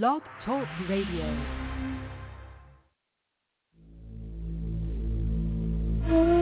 Blog Talk Radio.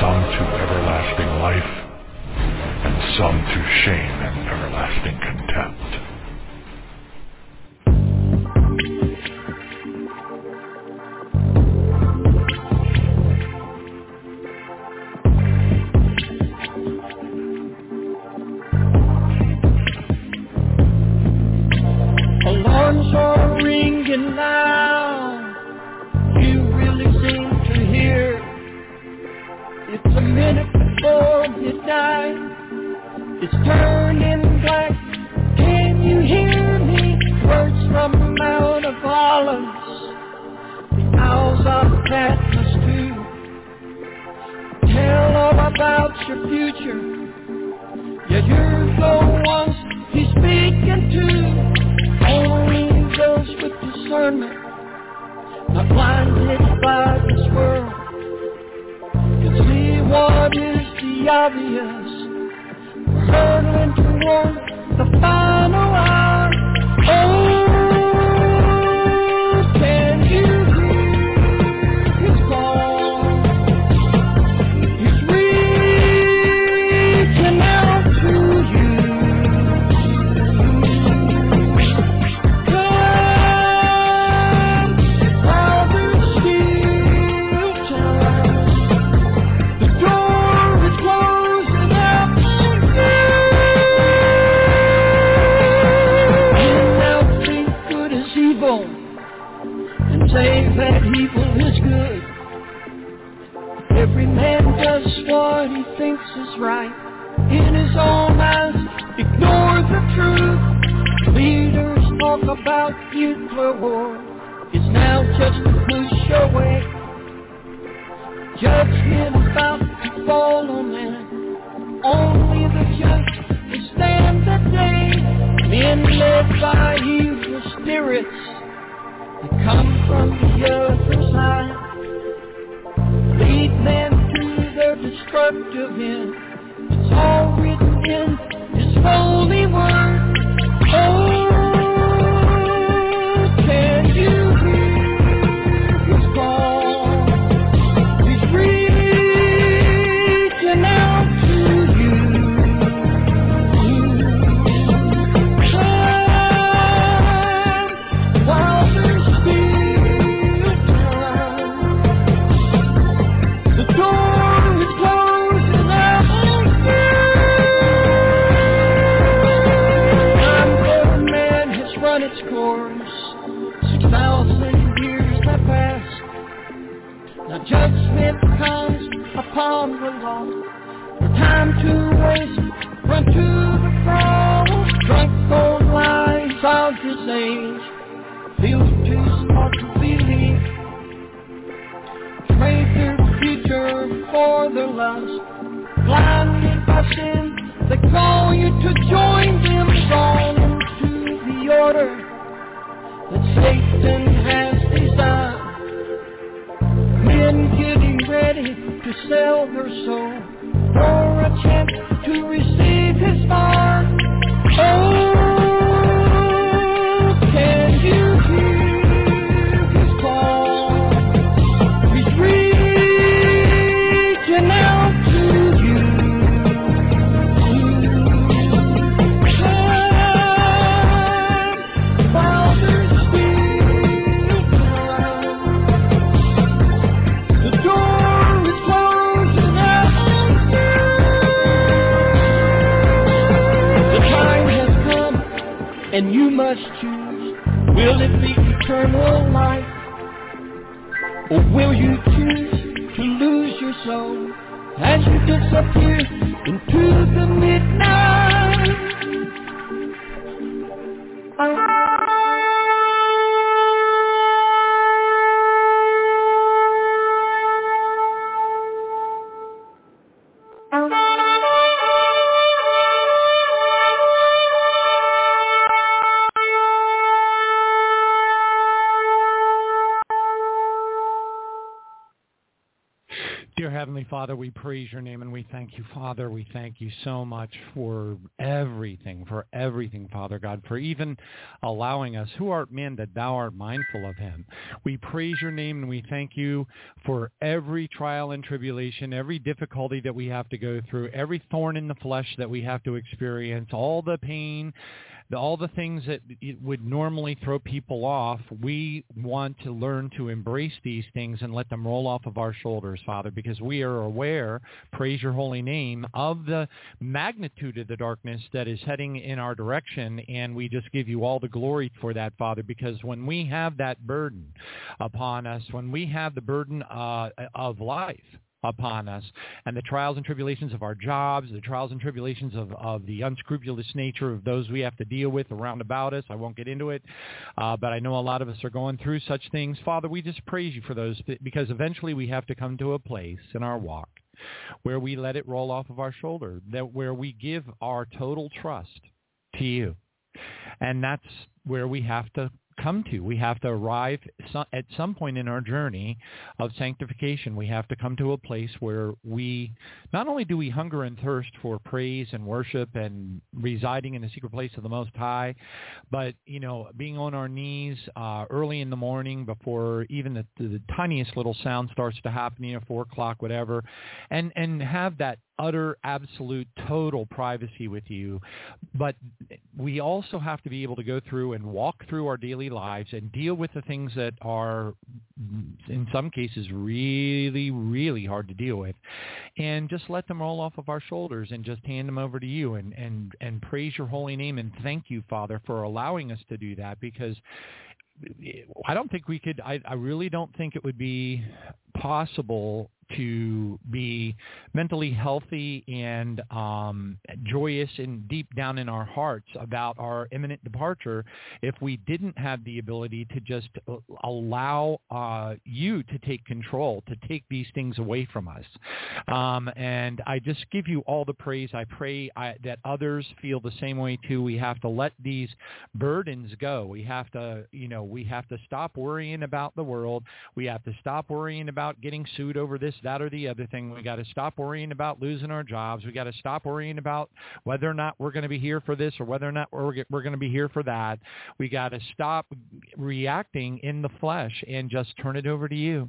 some to everlasting life, and some to shame and everlasting contempt. Heavenly Father, we praise your name and we thank you, Father. We thank you so much for everything, for everything, Father God, for even allowing us, who art man that thou art mindful of him. We praise your name and we thank you for every trial and tribulation, every difficulty that we have to go through, every thorn in the flesh that we have to experience, all the pain the, all the things that would normally throw people off, we want to learn to embrace these things and let them roll off of our shoulders, Father, because we are aware, praise your holy name, of the magnitude of the darkness that is heading in our direction, and we just give you all the glory for that, Father, because when we have that burden upon us, when we have the burden uh, of life, upon us and the trials and tribulations of our jobs, the trials and tribulations of, of the unscrupulous nature of those we have to deal with around about us. I won't get into it, uh, but I know a lot of us are going through such things. Father, we just praise you for those because eventually we have to come to a place in our walk where we let it roll off of our shoulder, that where we give our total trust to you. And that's where we have to come to. We have to arrive at some point in our journey of sanctification. We have to come to a place where we, not only do we hunger and thirst for praise and worship and residing in the secret place of the Most High, but, you know, being on our knees uh, early in the morning before even the, the tiniest little sound starts to happen, you know, 4 o'clock, whatever, and, and have that utter, absolute, total privacy with you. But we also have to be able to go through and walk through our daily lives and deal with the things that are, in some cases, really, really hard to deal with. And just let them roll off of our shoulders and just hand them over to you and, and, and praise your holy name and thank you, Father, for allowing us to do that because I don't think we could, I, I really don't think it would be possible to be mentally healthy and um, joyous and deep down in our hearts about our imminent departure if we didn't have the ability to just allow uh, you to take control, to take these things away from us. Um, and I just give you all the praise. I pray I, that others feel the same way too. We have to let these burdens go. We have to, you know, we have to stop worrying about the world. We have to stop worrying about getting sued over this, that, or the other thing. We got to stop worrying about losing our jobs. We got to stop worrying about whether or not we're going to be here for this or whether or not we're, we're going to be here for that. We got to stop reacting in the flesh and just turn it over to you.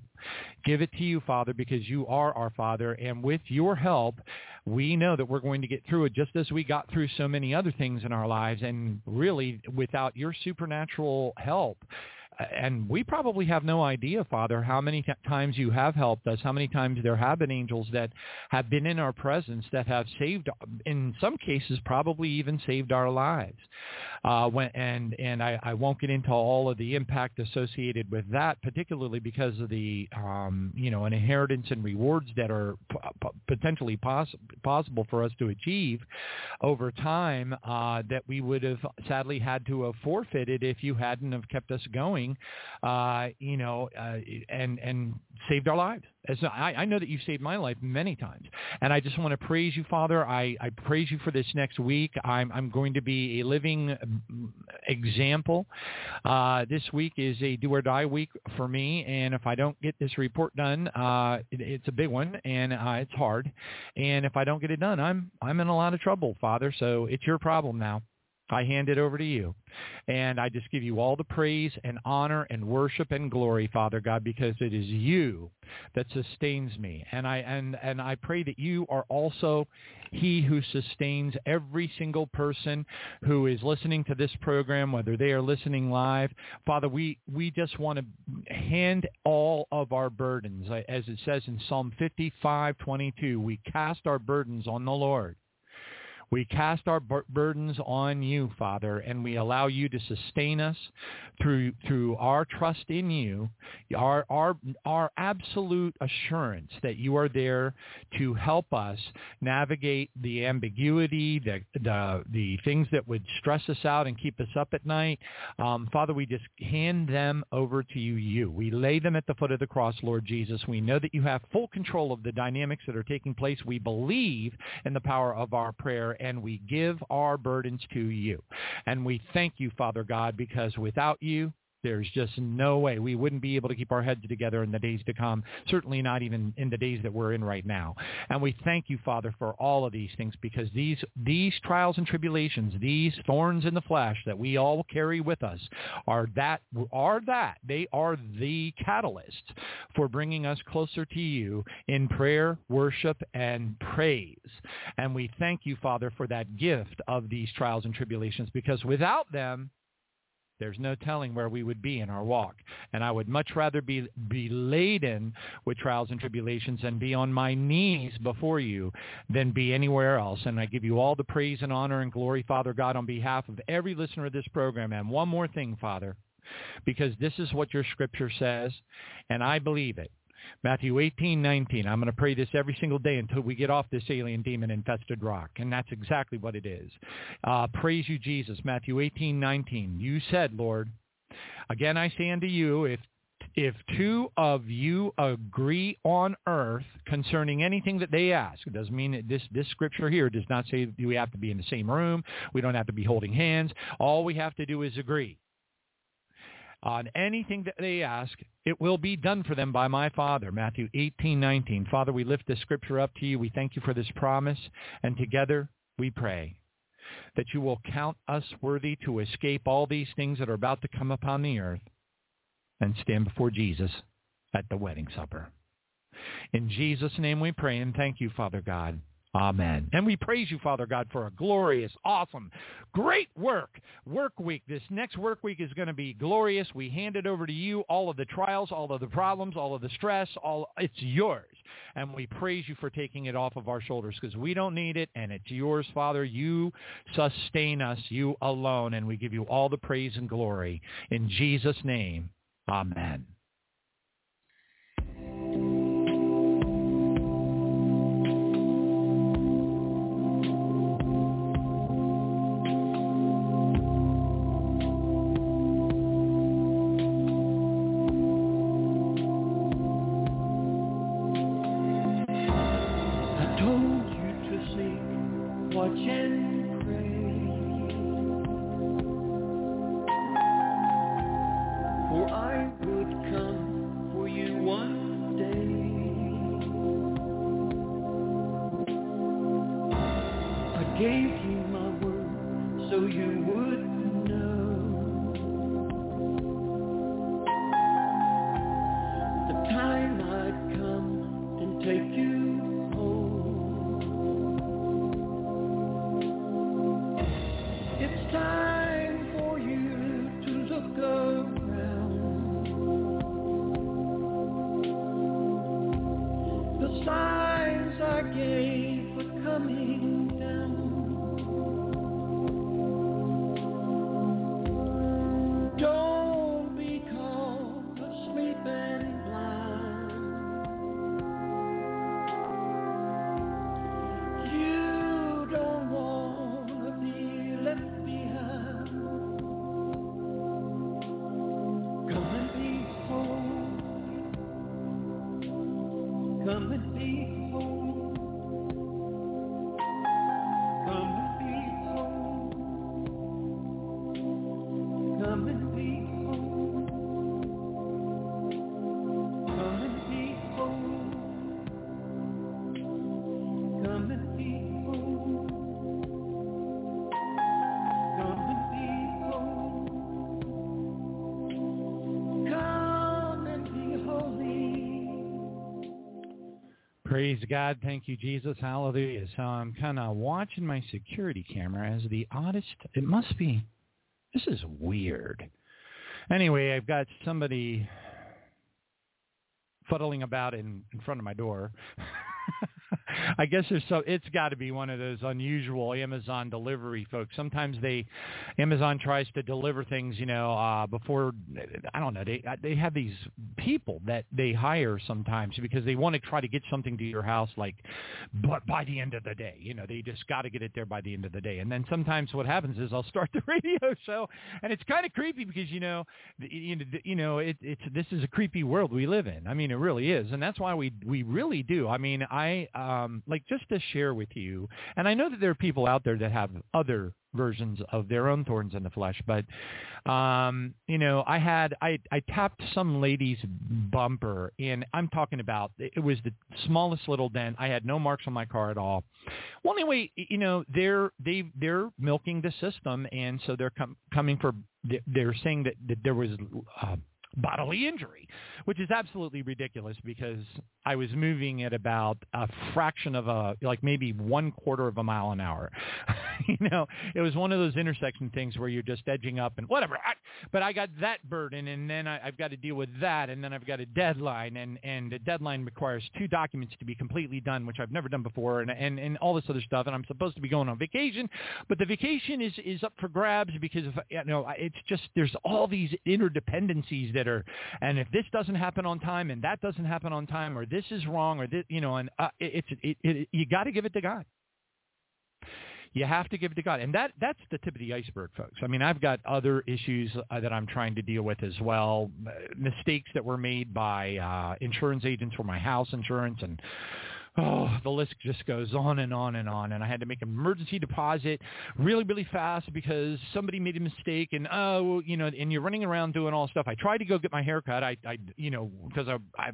Give it to you, Father, because you are our Father. And with your help, we know that we're going to get through it just as we got through so many other things in our lives. And really, without your supernatural help, and we probably have no idea, Father, how many times you have helped us, how many times there have been angels that have been in our presence that have saved, in some cases, probably even saved our lives. Uh, when, and and I, I won't get into all of the impact associated with that, particularly because of the um, you know an inheritance and rewards that are p- p- potentially poss- possible for us to achieve over time uh, that we would have sadly had to have forfeited if you hadn't have kept us going uh, you know, uh, and and saved our lives. As I, I know that you've saved my life many times, and I just want to praise you, Father. I, I praise you for this next week. I'm I'm going to be a living um, example. Uh, this week is a do or die week for me, and if I don't get this report done, uh, it, it's a big one and uh, it's hard. And if I don't get it done, I'm I'm in a lot of trouble, Father. So it's your problem now. I hand it over to you. And I just give you all the praise and honor and worship and glory, Father God, because it is you that sustains me. And I and, and I pray that you are also he who sustains every single person who is listening to this program, whether they are listening live. Father, we, we just want to hand all of our burdens, as it says in Psalm 55, 22, we cast our burdens on the Lord We cast our bur- burdens on you, Father, and we allow you to sustain us through through our trust in you, our our our absolute assurance that you are there to help us navigate the ambiguity, the the the things that would stress us out and keep us up at night. Um, Father, we just hand them over to you. You. We lay them at the foot of the cross, Lord Jesus. We know that you have full control of the dynamics that are taking place. We believe in the power of our prayer, and we give our burdens to you. And we thank you, Father God, because without you, there's just no way we wouldn't be able to keep our heads together in the days to come, certainly not even in the days that we're in right now. And we thank you, Father, for all of these things because these, these trials and tribulations, these thorns in the flesh that we all carry with us are that, are that. They are the catalyst for bringing us closer to you in prayer, worship, and praise. And we thank you, Father, for that gift of these trials and tribulations because without them, there's no telling where we would be in our walk. And I would much rather be, be laden with trials and tribulations and be on my knees before you than be anywhere else. And I give you all the praise and honor and glory, Father God, on behalf of every listener of this program. And one more thing, Father, because this is what your scripture says, and I believe it. Matthew 18, 19. I'm going to pray this every single day until we get off this alien demon-infested rock. And that's exactly what it is. Uh, praise you, Jesus. Matthew 18, 19. You said, Lord, again I say unto you, if if two of you agree on earth concerning anything that they ask, it doesn't mean that this, this scripture here does not say that we have to be in the same room. We don't have to be holding hands. All we have to do is agree on anything that they ask, it will be done for them by my Father. Matthew 18, 19. Father, we lift this scripture up to you. We thank you for this promise. And together we pray that you will count us worthy to escape all these things that are about to come upon the earth and stand before Jesus at the wedding supper. In Jesus' name we pray and thank you, Father God. Amen. And we praise you, Father God, for a glorious, awesome, great work, work week. This next work week is going to be glorious. We hand it over to you, all of the trials, all of the problems, all of the stress, all it's yours. And we praise you for taking it off of our shoulders because we don't need it and it's yours, Father. You sustain us, you alone, and we give you all the praise and glory. In Jesus' name, amen. Praise God. Thank you, Jesus. Hallelujah. So I'm kind of watching my security camera as the oddest. It must be. This is weird. Anyway, I've got somebody fuddling about in, in front of my door. I guess there's so it's got to be one of those unusual Amazon delivery folks. Sometimes they Amazon tries to deliver things, you know, uh before I don't know, they they have these people that they hire sometimes because they want to try to get something to your house like but by the end of the day. You know, they just got to get it there by the end of the day. And then sometimes what happens is I'll start the radio show and it's kind of creepy because you know, you know, you know, it, it's this is a creepy world we live in. I mean, it really is. And that's why we we really do. I mean, I um like just to share with you, and I know that there are people out there that have other versions of their own thorns in the flesh. But um, you know, I had I I tapped some lady's bumper, and I'm talking about it was the smallest little dent. I had no marks on my car at all. Well, anyway, you know, they're they they're milking the system, and so they're com- coming for they're saying that, that there was. Uh, bodily injury, which is absolutely ridiculous because I was moving at about a fraction of a, like maybe one quarter of a mile an hour. you know, it was one of those intersection things where you're just edging up and whatever. I, but I got that burden and then I, I've got to deal with that and then I've got a deadline and, and the deadline requires two documents to be completely done, which I've never done before and, and, and all this other stuff. And I'm supposed to be going on vacation, but the vacation is, is up for grabs because of, you know, it's just, there's all these interdependencies that are, and if this doesn't happen on time and that doesn't happen on time or this is wrong or this, you know, and uh, it, it's it, it, you got to give it to God. You have to give it to God, and that that's the tip of the iceberg, folks. I mean, I've got other issues uh, that I'm trying to deal with as well. Uh, mistakes that were made by uh, insurance agents for my house insurance, and oh, the list just goes on and on and on. And I had to make an emergency deposit really, really fast because somebody made a mistake. And oh, you know, and you're running around doing all stuff. I tried to go get my hair cut. I, I you know, because I, I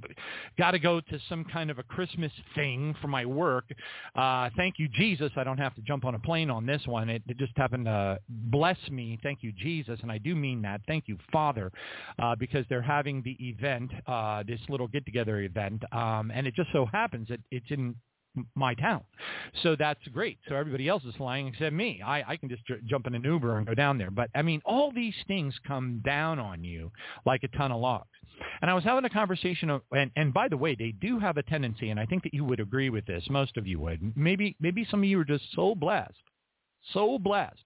got to go to some kind of a Christmas thing for my work. Uh, thank you, Jesus. I don't have to jump on a plane on this one. It, it just happened to bless me. Thank you, Jesus. And I do mean that. Thank you, Father, uh, because they're having the event, uh, this little get-together event. Um, and it just so happens that it's in my town. So that's great. So everybody else is flying except me. I, I can just j- jump in an Uber and go down there. But I mean, all these things come down on you like a ton of logs. And I was having a conversation, of, and, and by the way, they do have a tendency, and I think that you would agree with this. Most of you would. Maybe maybe some of you are just so blessed, so blessed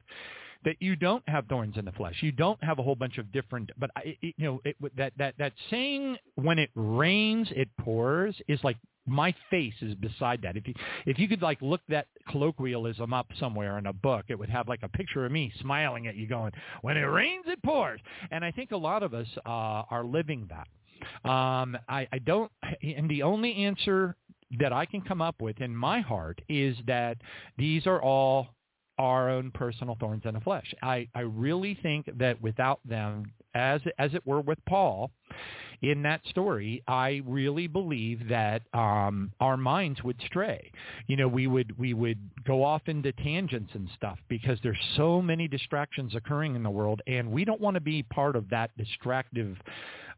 that you don't have thorns in the flesh. You don't have a whole bunch of different. But I, you know it, that that that saying when it rains it pours is like my face is beside that. If you if you could like look that colloquialism up somewhere in a book, it would have like a picture of me smiling at you, going, "When it rains, it pours." And I think a lot of us uh, are living that. Um, I, I don't, and the only answer that I can come up with in my heart is that these are all our own personal thorns in the flesh. I, I really think that without them, as as it were with Paul, in that story, I really believe that um, our minds would stray. You know, we would we would go off into tangents and stuff because there's so many distractions occurring in the world, and we don't want to be part of that distractive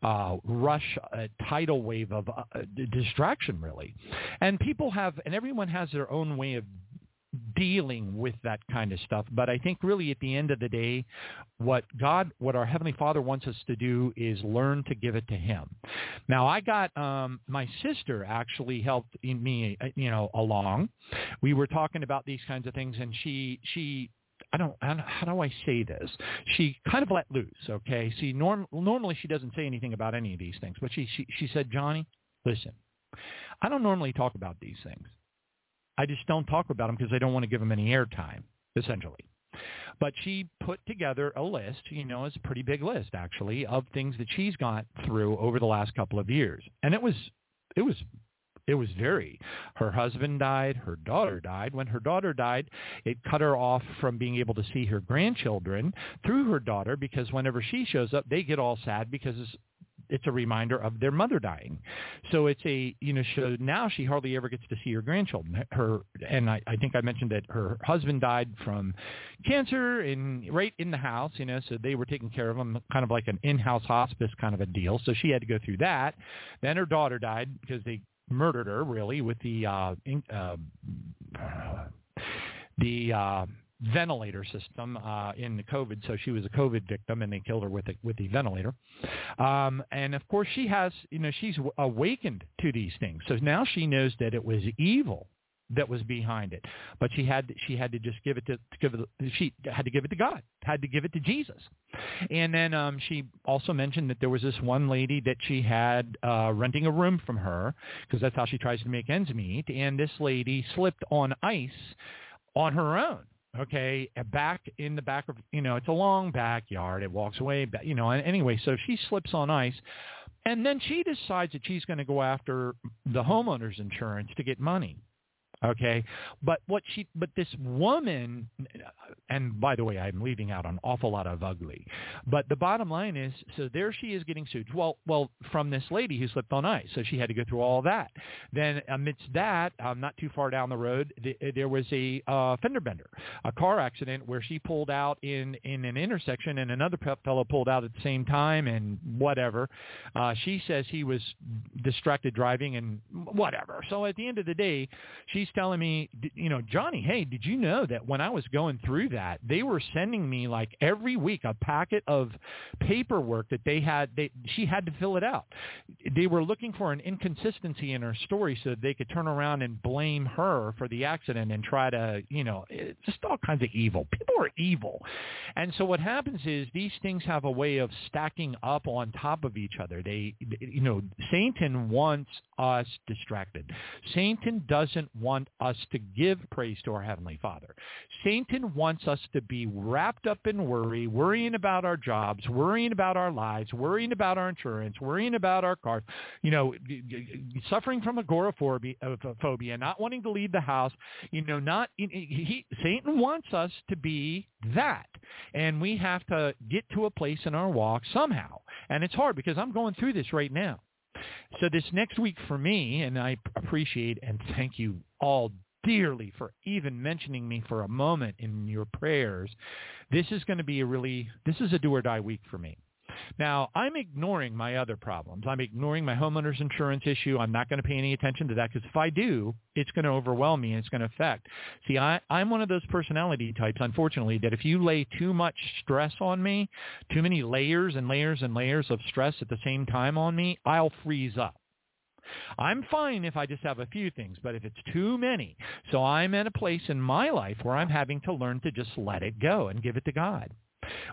uh, rush, uh, tidal wave of uh, distraction, really. And people have, and everyone has their own way of dealing with that kind of stuff. But I think really at the end of the day, what God, what our Heavenly Father wants us to do is learn to give it to Him. Now I got, um, my sister actually helped me, uh, you know, along. We were talking about these kinds of things and she, she, I don't, I don't, how do I say this? She kind of let loose, okay? See, norm, normally she doesn't say anything about any of these things, but she, she, she said, Johnny, listen, I don't normally talk about these things. I just don't talk about them because I don't want to give them any airtime, essentially. But she put together a list, you know, it's a pretty big list actually, of things that she's gone through over the last couple of years. And it was it was it was very her husband died her daughter died when her daughter died it cut her off from being able to see her grandchildren through her daughter because whenever she shows up they get all sad because it's a reminder of their mother dying. So it's a you know so now she hardly ever gets to see her grandchildren. Her and I, I think I mentioned that her husband died from cancer in right in the house. You know, so they were taking care of him, kind of like an in-house hospice kind of a deal. So she had to go through that. Then her daughter died because they murdered her really with the uh, in, uh, the uh, ventilator system uh, in the COVID. So she was a COVID victim, and they killed her with the, with the ventilator. Um, and of course, she has, you know, she's awakened to these things. So now she knows that it was evil that was behind it. But she had she had to just give it to, to give it she had to give it to God, had to give it to Jesus. And then um, she also mentioned that there was this one lady that she had uh, renting a room from her because that's how she tries to make ends meet. And this lady slipped on ice on her own okay back in the back of you know it's a long backyard. It walks away you know anyway so she slips on ice and then she decides that she's going to go after the homeowner's insurance to get money Okay, but what she, but this woman, and by the way, I'm leaving out an awful lot of ugly, but the bottom line is, so there she is getting sued. Well, well, from this lady who slipped on ice, so she had to go through all that. Then amidst that, um, not too far down the road, the, there was a uh, fender bender, a car accident where she pulled out in in an intersection, and another fellow pulled out at the same time, and whatever. Uh, she says he was distracted driving and whatever. So at the end of the day, she's telling me, you know, Johnny, hey, did you know that when I was going through that, they were sending me like every week a packet of paperwork that they had. They she had to fill it out. They were looking for an inconsistency in her story so they could turn around and blame her for the accident and try to, you know, eh, just all kinds of evil. People are evil, and so what happens is these things have a way of stacking up on top of each other. They, you know, Satan wants us distracted. Satan doesn't want want us to give praise to our Heavenly Father. Satan wants us to be wrapped up in worry, worrying about our jobs, worrying about our lives, worrying about our insurance, worrying about our cars, you know, suffering from agoraphobia, not wanting to leave the house, you know, not, he, Satan wants us to be that. And we have to get to a place in our walk somehow. And it's hard because I'm going through this right now. So this next week for me, and I appreciate and thank you all dearly for even mentioning me for a moment in your prayers, this is going to be a really, this is a do or die week for me. Now, I'm ignoring my other problems. I'm ignoring my homeowner's insurance issue. I'm not going to pay any attention to that because if I do, it's going to overwhelm me and it's going to affect. See, I, I'm one of those personality types, unfortunately, that if you lay too much stress on me, too many layers and layers and layers of stress at the same time on me, I'll freeze up. I'm fine if I just have a few things, but if it's too many, so I'm at a place in my life where I'm having to learn to just let it go and give it to God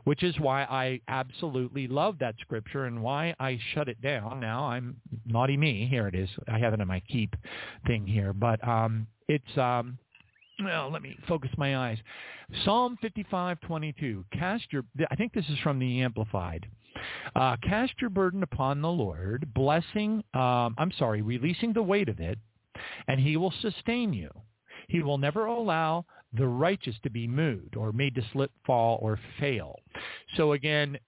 which is why I absolutely love that scripture and why I shut it down. Now I'm naughty me. Here it is. I have it in my keep thing here, but um, it's um, well, let me focus my eyes. Psalm 55:22. Cast your. I think this is from the Amplified. Uh, cast your burden upon the Lord, blessing. Um, I'm sorry, releasing the weight of it, and He will sustain you. He will never allow the righteous to be moved or made to slip, fall, or fail. So again,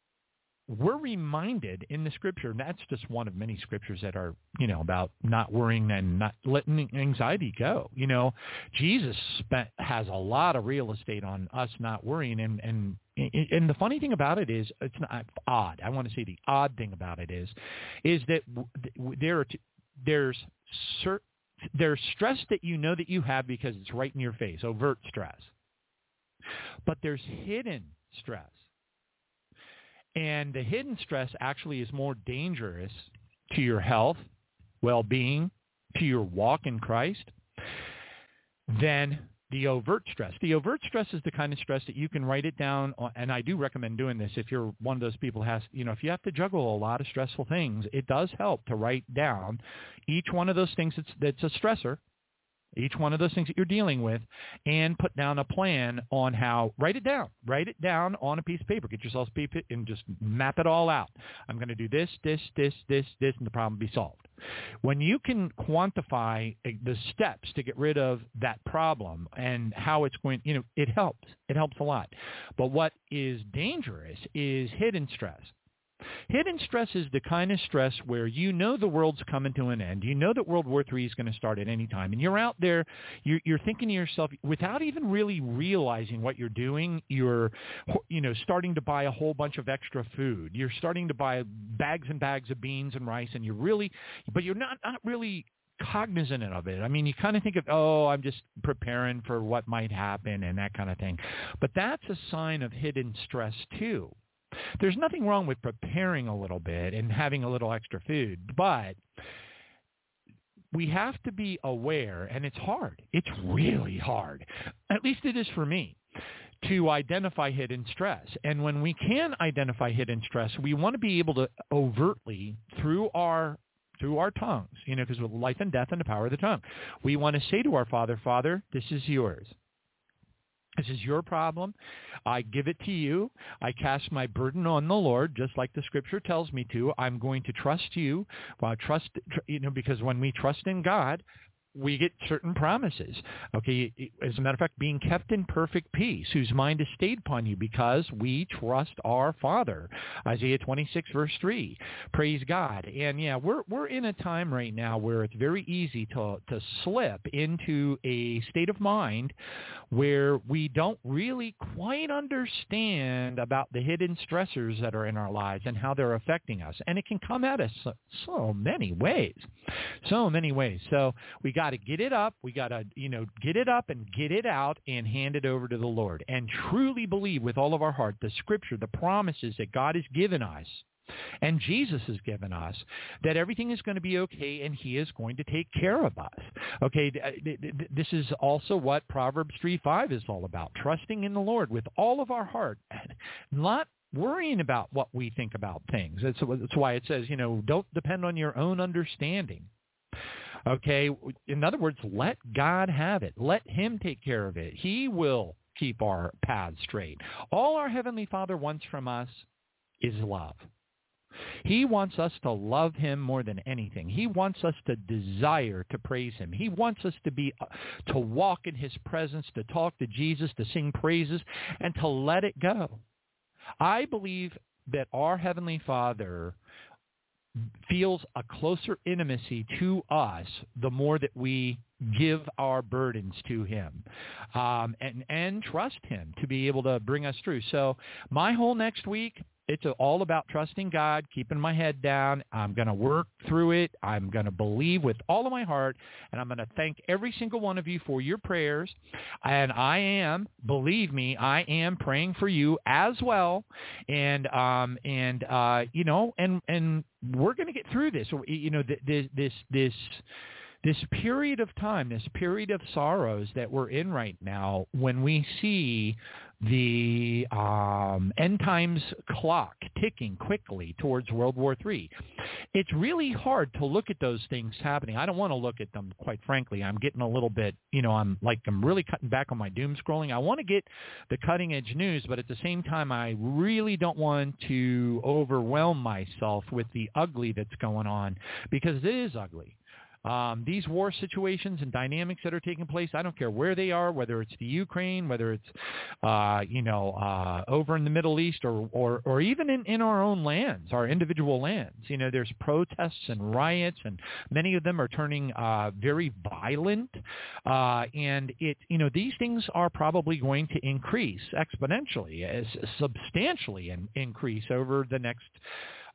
we're reminded in the scripture, and that's just one of many scriptures that are, you know, about not worrying and not letting anxiety go. You know, Jesus spent, has a lot of real estate on us not worrying, and and and the funny thing about it is, it's not odd. I want to say the odd thing about it is, is that there are there's certain there's stress that you know that you have because it's right in your face, overt stress. But there's hidden stress. And the hidden stress actually is more dangerous to your health, well-being, to your walk in Christ than the overt stress. The overt stress is the kind of stress that you can write it down, uh, and I do recommend doing this if you're one of those people who has, you know, if you have to juggle a lot of stressful things, it does help to write down each one of those things that's, that's a stressor each one of those things that you're dealing with and put down a plan on how write it down write it down on a piece of paper. Get yourself a paper and just map it all out. I'm going to do this this this this this and the problem will be solved. When you can quantify eh, the steps to get rid of that problem and how it's going you know it helps. It helps a lot. But what is dangerous is hidden stress Hidden stress is the kind of stress where you know the world's coming to an end. You know that World War III is going to start at any time. And you're out there, you're, you're thinking to yourself, without even really realizing what you're doing, you're, you know, starting to buy a whole bunch of extra food. You're starting to buy bags and bags of beans and rice, and you're really, but you're not, not really cognizant of it. I mean, you kind of think of, oh, I'm just preparing for what might happen and that kind of thing. But that's a sign of hidden stress too. There's nothing wrong with preparing a little bit and having a little extra food, but we have to be aware, and it's hard. It's really hard. At least it is for me to identify hidden stress. And when we can identify hidden stress, we want to be able to overtly, through our through our tongues, you know, because with life and death and the power of the tongue, we want to say to our Father, Father, this is yours. This is your problem. I give it to you. I cast my burden on the Lord, just like the Scripture tells me to. I'm going to trust you. Well, trust, you know, because when we trust in God, we get certain promises. Okay, as a matter of fact, being kept in perfect peace, whose mind is stayed upon you because we trust our Father. Isaiah 26 verse 3. Praise God. And yeah, we're we're in a time right now where it's very easy to to slip into a state of mind where we don't really quite understand about the hidden stressors that are in our lives and how they're affecting us. And it can come at us so, so many ways. So many ways. So we got got to get it up. We got to, you know, get it up and get it out and hand it over to the Lord and truly believe with all of our heart the scripture, the promises that God has given us and Jesus has given us that everything is going to be okay and he is going to take care of us. Okay, this is also what Proverbs 3.5 is all about, trusting in the Lord with all of our heart, not worrying about what we think about things. That's, that's why it says, you know, don't depend on your own understanding. Okay? In other words, let God have it. Let him take care of it. He will keep our paths straight. All our Heavenly Father wants from us is love. He wants us to love him more than anything. He wants us to desire to praise him. He wants us to be uh, to walk in his presence, to talk to Jesus, to sing praises and to let it go. I believe that our heavenly Father feels a closer intimacy to us the more that we give our burdens to him um, and, and trust him to be able to bring us through. So my whole next week, it's all about trusting God, keeping my head down. I'm going to work through it. I'm going to believe with all of my heart, and I'm going to thank every single one of you for your prayers. And I am, believe me, I am praying for you as well. And um and uh you know, and and we're going to get through this. You know, this this this this period of time, this period of sorrows that we're in right now, when we see the um, end times clock ticking quickly towards World War III. It's really hard to look at those things happening. I don't want to look at them, quite frankly. I'm getting a little bit, you know, I'm like I'm really cutting back on my doom scrolling. I want to get the cutting edge news, but at the same time, I really don't want to overwhelm myself with the ugly that's going on because it is ugly. Um, these war situations and dynamics that are taking place, I don't care where they are, whether it's the Ukraine, whether it's, uh, you know, uh, over in the Middle East or, or, or even in, in our own lands, our individual lands. You know, there's protests and riots, and many of them are turning uh, very violent. Uh, and it, you know, these things are probably going to increase exponentially, as substantially in, increase over the next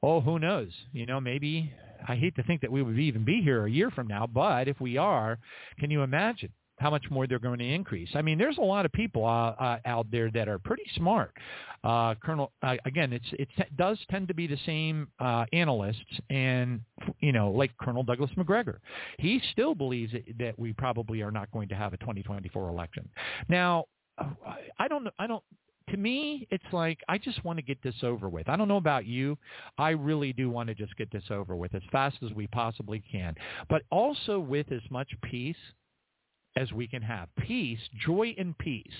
oh, who knows? You know, maybe I hate to think that we would even be here a year from now, but if we are, can you imagine? how much more they're going to increase. I mean, there's a lot of people uh, uh, out there that are pretty smart. Uh, Colonel, uh, again, it's it t- does tend to be the same uh, analysts, and you know, like Colonel Douglas Macgregor, he still believes that we probably are not going to have a 2024 election. Now, I don't, I don't to me, it's like I just want to get this over with. I don't know about you. I really do want to just get this over with as fast as we possibly can, but also with as much peace as we can have. Peace, joy and peace.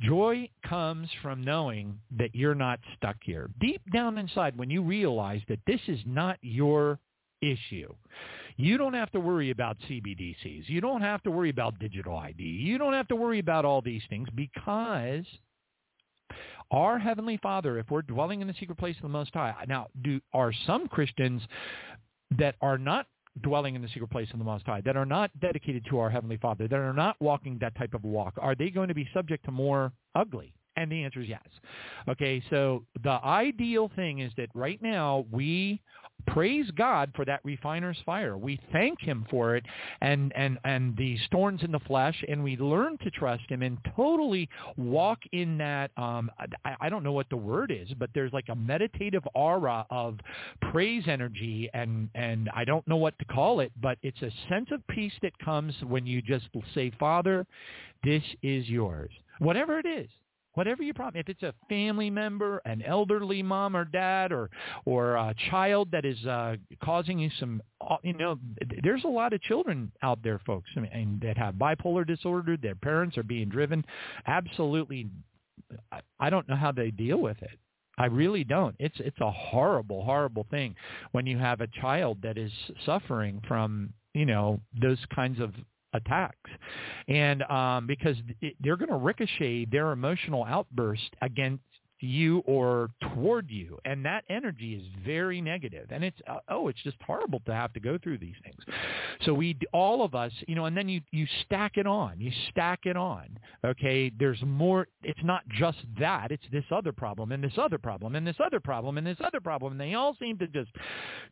Joy comes from knowing that you're not stuck here. Deep down inside, when you realize that this is not your issue. You don't have to worry about CBDCs. You don't have to worry about digital ID. You don't have to worry about all these things because our Heavenly Father, if we're dwelling in the secret place of the Most High, now do are some Christians that are not dwelling in the secret place of the Most High, that are not dedicated to our Heavenly Father, that are not walking that type of walk, are they going to be subject to more ugly? And the answer is yes. Okay, so the ideal thing is that right now we praise God for that refiner's fire. We thank him for it and, and, and these thorns in the flesh, and we learn to trust him and totally walk in that, um, I, I don't know what the word is, but there's like a meditative aura of praise energy, and, and I don't know what to call it, but it's a sense of peace that comes when you just say, Father, this is yours. Whatever it is, whatever your problem. If it's a family member, an elderly mom or dad, or or a child that is uh, causing you some, uh, you know, there's a lot of children out there, folks, I mean, that have bipolar disorder. Their parents are being driven. Absolutely, I don't know how they deal with it. I really don't. It's it's a horrible, horrible thing when you have a child that is suffering from you know those kinds of attacks. And um, because they're going to ricochet their emotional outburst against you or toward you. And that energy is very negative. And it's uh, oh it's just horrible to have to go through these things. So we all of us you know and then you you stack it on. You stack it on. Okay? There's more it's not just that. It's this other problem and this other problem and this other problem and this other problem. And they all seem to just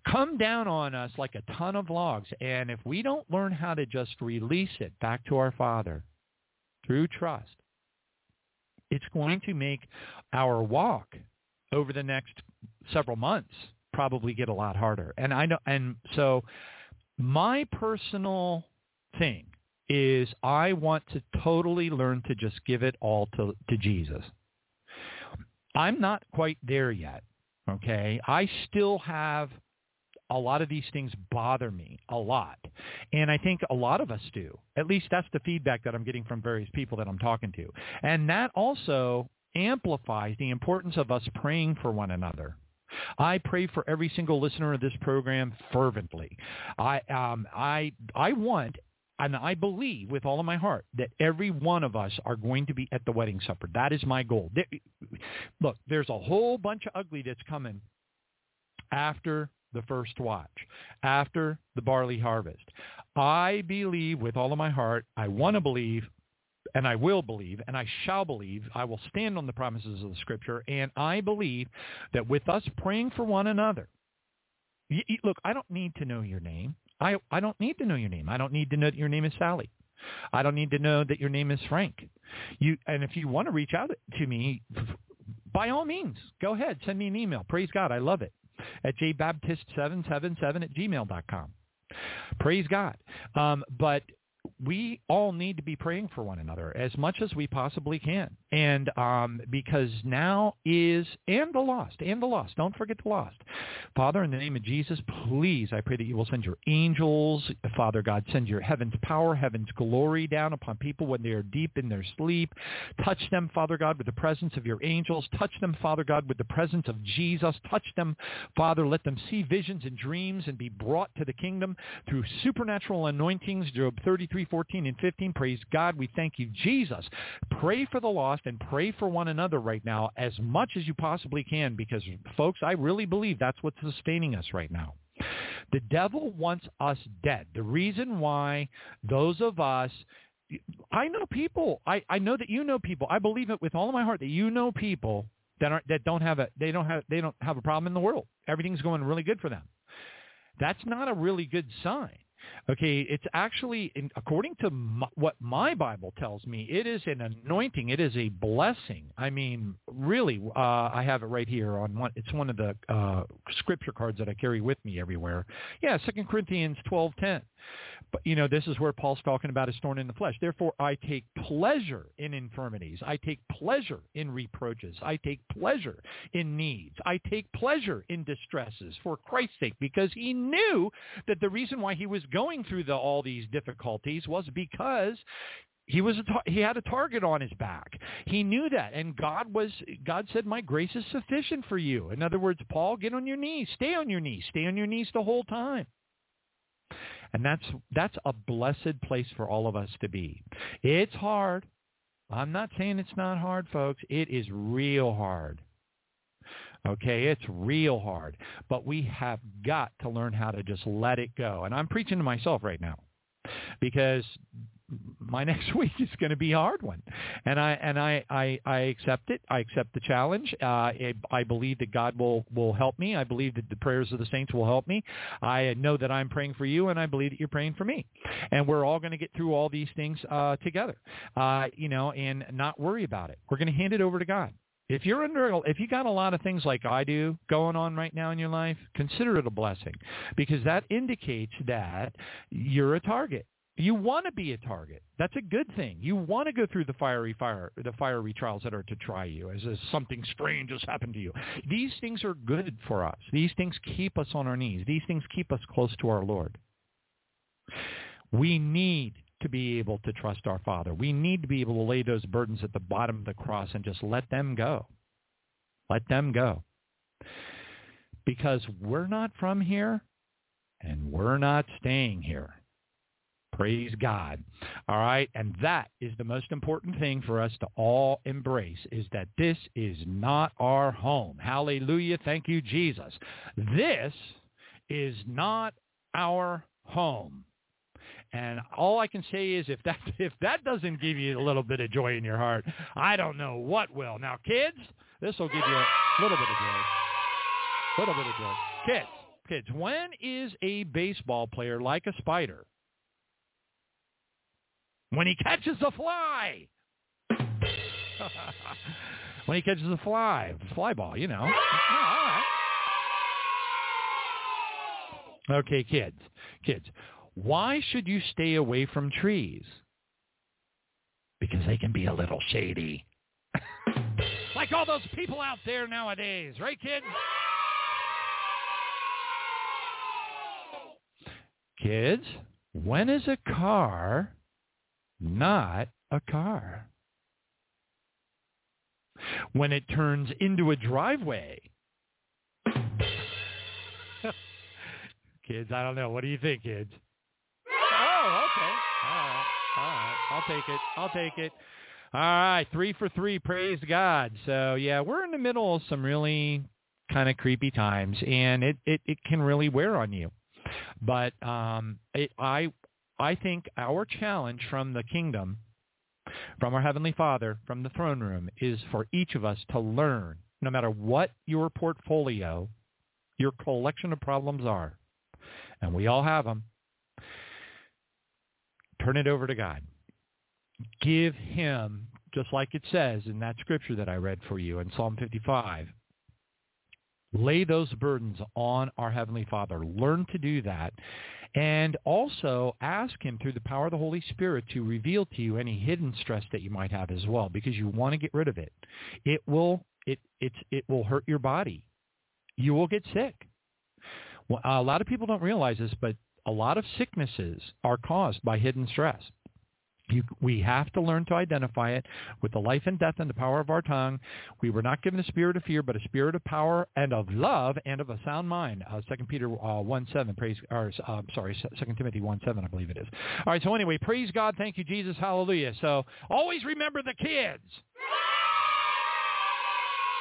come down on us like a ton of logs. And if we don't learn how to just release it back to our father through trust it's going to make our walk over the next several months probably get a lot harder. And I know, and so my personal thing is I want to totally learn to just give it all to, to Jesus. I'm not quite there yet. Okay. I still have a lot of these things bother me a lot. And I think a lot of us do. At least that's the feedback that I'm getting from various people that I'm talking to. And that also amplifies the importance of us praying for one another. I pray for every single listener of this program fervently. I um, I I want and I believe with all of my heart that every one of us are going to be at the wedding supper. That is my goal. Look, there's a whole bunch of ugly that's coming after the first watch, after the barley harvest. I believe with all of my heart, I want to believe, and I will believe, and I shall believe, I will stand on the promises of the Scripture, and I believe that with us praying for one another, y- y- look, I don't need to know your name. I, I don't need to know your name. I don't need to know that your name is Sally. I don't need to know that your name is Frank. You and if you want to reach out to me, by all means, go ahead. Send me an email. Praise God. I love it at jbaptist777 at gmail.com. Praise God. Um, but we all need to be praying for one another as much as we possibly can. And um, because now is, and the lost, and the lost. Don't forget the lost. Father, in the name of Jesus, please, I pray that you will send your angels. Father God, send your heaven's power, heaven's glory down upon people when they are deep in their sleep. Touch them, Father God, with the presence of your angels. Touch them, Father God, with the presence of Jesus. Touch them, Father. Let them see visions and dreams and be brought to the kingdom through supernatural anointings. Job 33, 14 and 15. Praise God. We thank you, Jesus. Pray for the lost and pray for one another right now as much as you possibly can because, folks, I really believe that's what's sustaining us right now. The devil wants us dead. The reason why those of us I know people. I, I know that you know people. I believe it with all of my heart that you know people that are that don't have a they don't have they don't have a problem in the world. Everything's going really good for them. That's not a really good sign. Okay, it's actually, in, according to my, what my Bible tells me, it is an anointing. It is a blessing. I mean, really, uh, I have it right here on one. It's one of the uh, scripture cards that I carry with me everywhere. Yeah, Second Corinthians twelve ten. But, you know, this is where Paul's talking about his thorn in the flesh. Therefore, I take pleasure in infirmities. I take pleasure in reproaches. I take pleasure in needs. I take pleasure in distresses for Christ's sake because he knew that the reason why he was going through the, all these difficulties was because he was tar- he had a target on his back. He knew that, and God was God said, "My grace is sufficient for you." In other words, Paul, get on your knees, stay on your knees, stay on your knees the whole time. And that's that's a blessed place for all of us to be. It's hard. I'm not saying it's not hard, folks. It is real hard. Okay, it's real hard. But we have got to learn how to just let it go. And I'm preaching to myself right now because my next week is going to be a hard one, and I and I I, I accept it. I accept the challenge. Uh, I, I believe that God will will help me. I believe that the prayers of the saints will help me. I know that I'm praying for you, and I believe that you're praying for me, and we're all going to get through all these things uh, together. Uh, you know, and not worry about it. We're going to hand it over to God. If you're under, if you got a lot of things like I do going on right now in your life, consider it a blessing, because that indicates that you're a target. You want to be a target. That's a good thing. You want to go through the fiery fire, the fiery trials that are to try you, as, as something strange has happened to you. These things are good for us. These things keep us on our knees. These things keep us close to our Lord. We need to be able to trust our Father. We need to be able to lay those burdens at the bottom of the cross and just let them go. Let them go. Because we're not from here and we're not staying here. Praise God. All right. And that is the most important thing for us to all embrace is that this is not our home. Hallelujah. Thank you, Jesus. This is not our home. And all I can say is if that if that doesn't give you a little bit of joy in your heart, I don't know what will. Now, kids, this will give you a little bit of joy. A little bit of joy. Kids, kids, when is a baseball player like a spider? When he catches a fly. when he catches a fly, fly ball, you know. Oh, right. Okay, kids, kids. Why should you stay away from trees? Because they can be a little shady. like all those people out there nowadays, right, kids? Kids, when is a car not a car? When it turns into a driveway. kids, I don't know. What do you think, kids? I'll take it. I'll take it. All right, three for three. Praise God. So yeah, we're in the middle of some really kind of creepy times, and it it, it can really wear on you. But um, it, I I think our challenge from the kingdom, from our heavenly Father, from the throne room, is for each of us to learn, no matter what your portfolio, your collection of problems are, and we all have them. Turn it over to God give him, just like it says in that scripture that I read for you in Psalm 55, lay those burdens on our Heavenly Father. Learn to do that. And also ask him through the power of the Holy Spirit to reveal to you any hidden stress that you might have as well, because you want to get rid of it. It will it it it will hurt your body. You will get sick. Well, a lot of people don't realize this, but a lot of sicknesses are caused by hidden stress. You, we have to learn to identify it with the life and death and the power of our tongue. We were not given a spirit of fear, but a spirit of power and of love and of a sound mind. Uh, 2 Peter uh, 1 7, praise, or, uh, sorry, 2 Timothy 1 7, I believe it is. All right, so anyway, praise God. Thank you, Jesus. Hallelujah. So always remember the kids.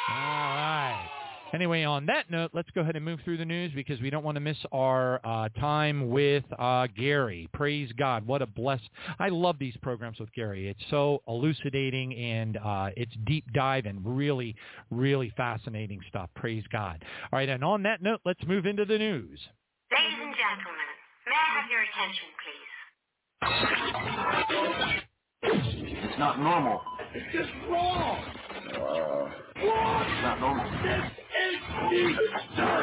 All right. Anyway, on that note, let's go ahead and move through the news because we don't want to miss our uh, time with uh, Gary. Praise God. What a bless. I love these programs with Gary. It's so elucidating and uh, it's deep dive and really, really fascinating stuff. Praise God. All right, and on that note, let's move into the news. Ladies and gentlemen, may I have your attention, please? It's not normal. It's just wrong. Uh, it's not normal. This is disturbing. Game over.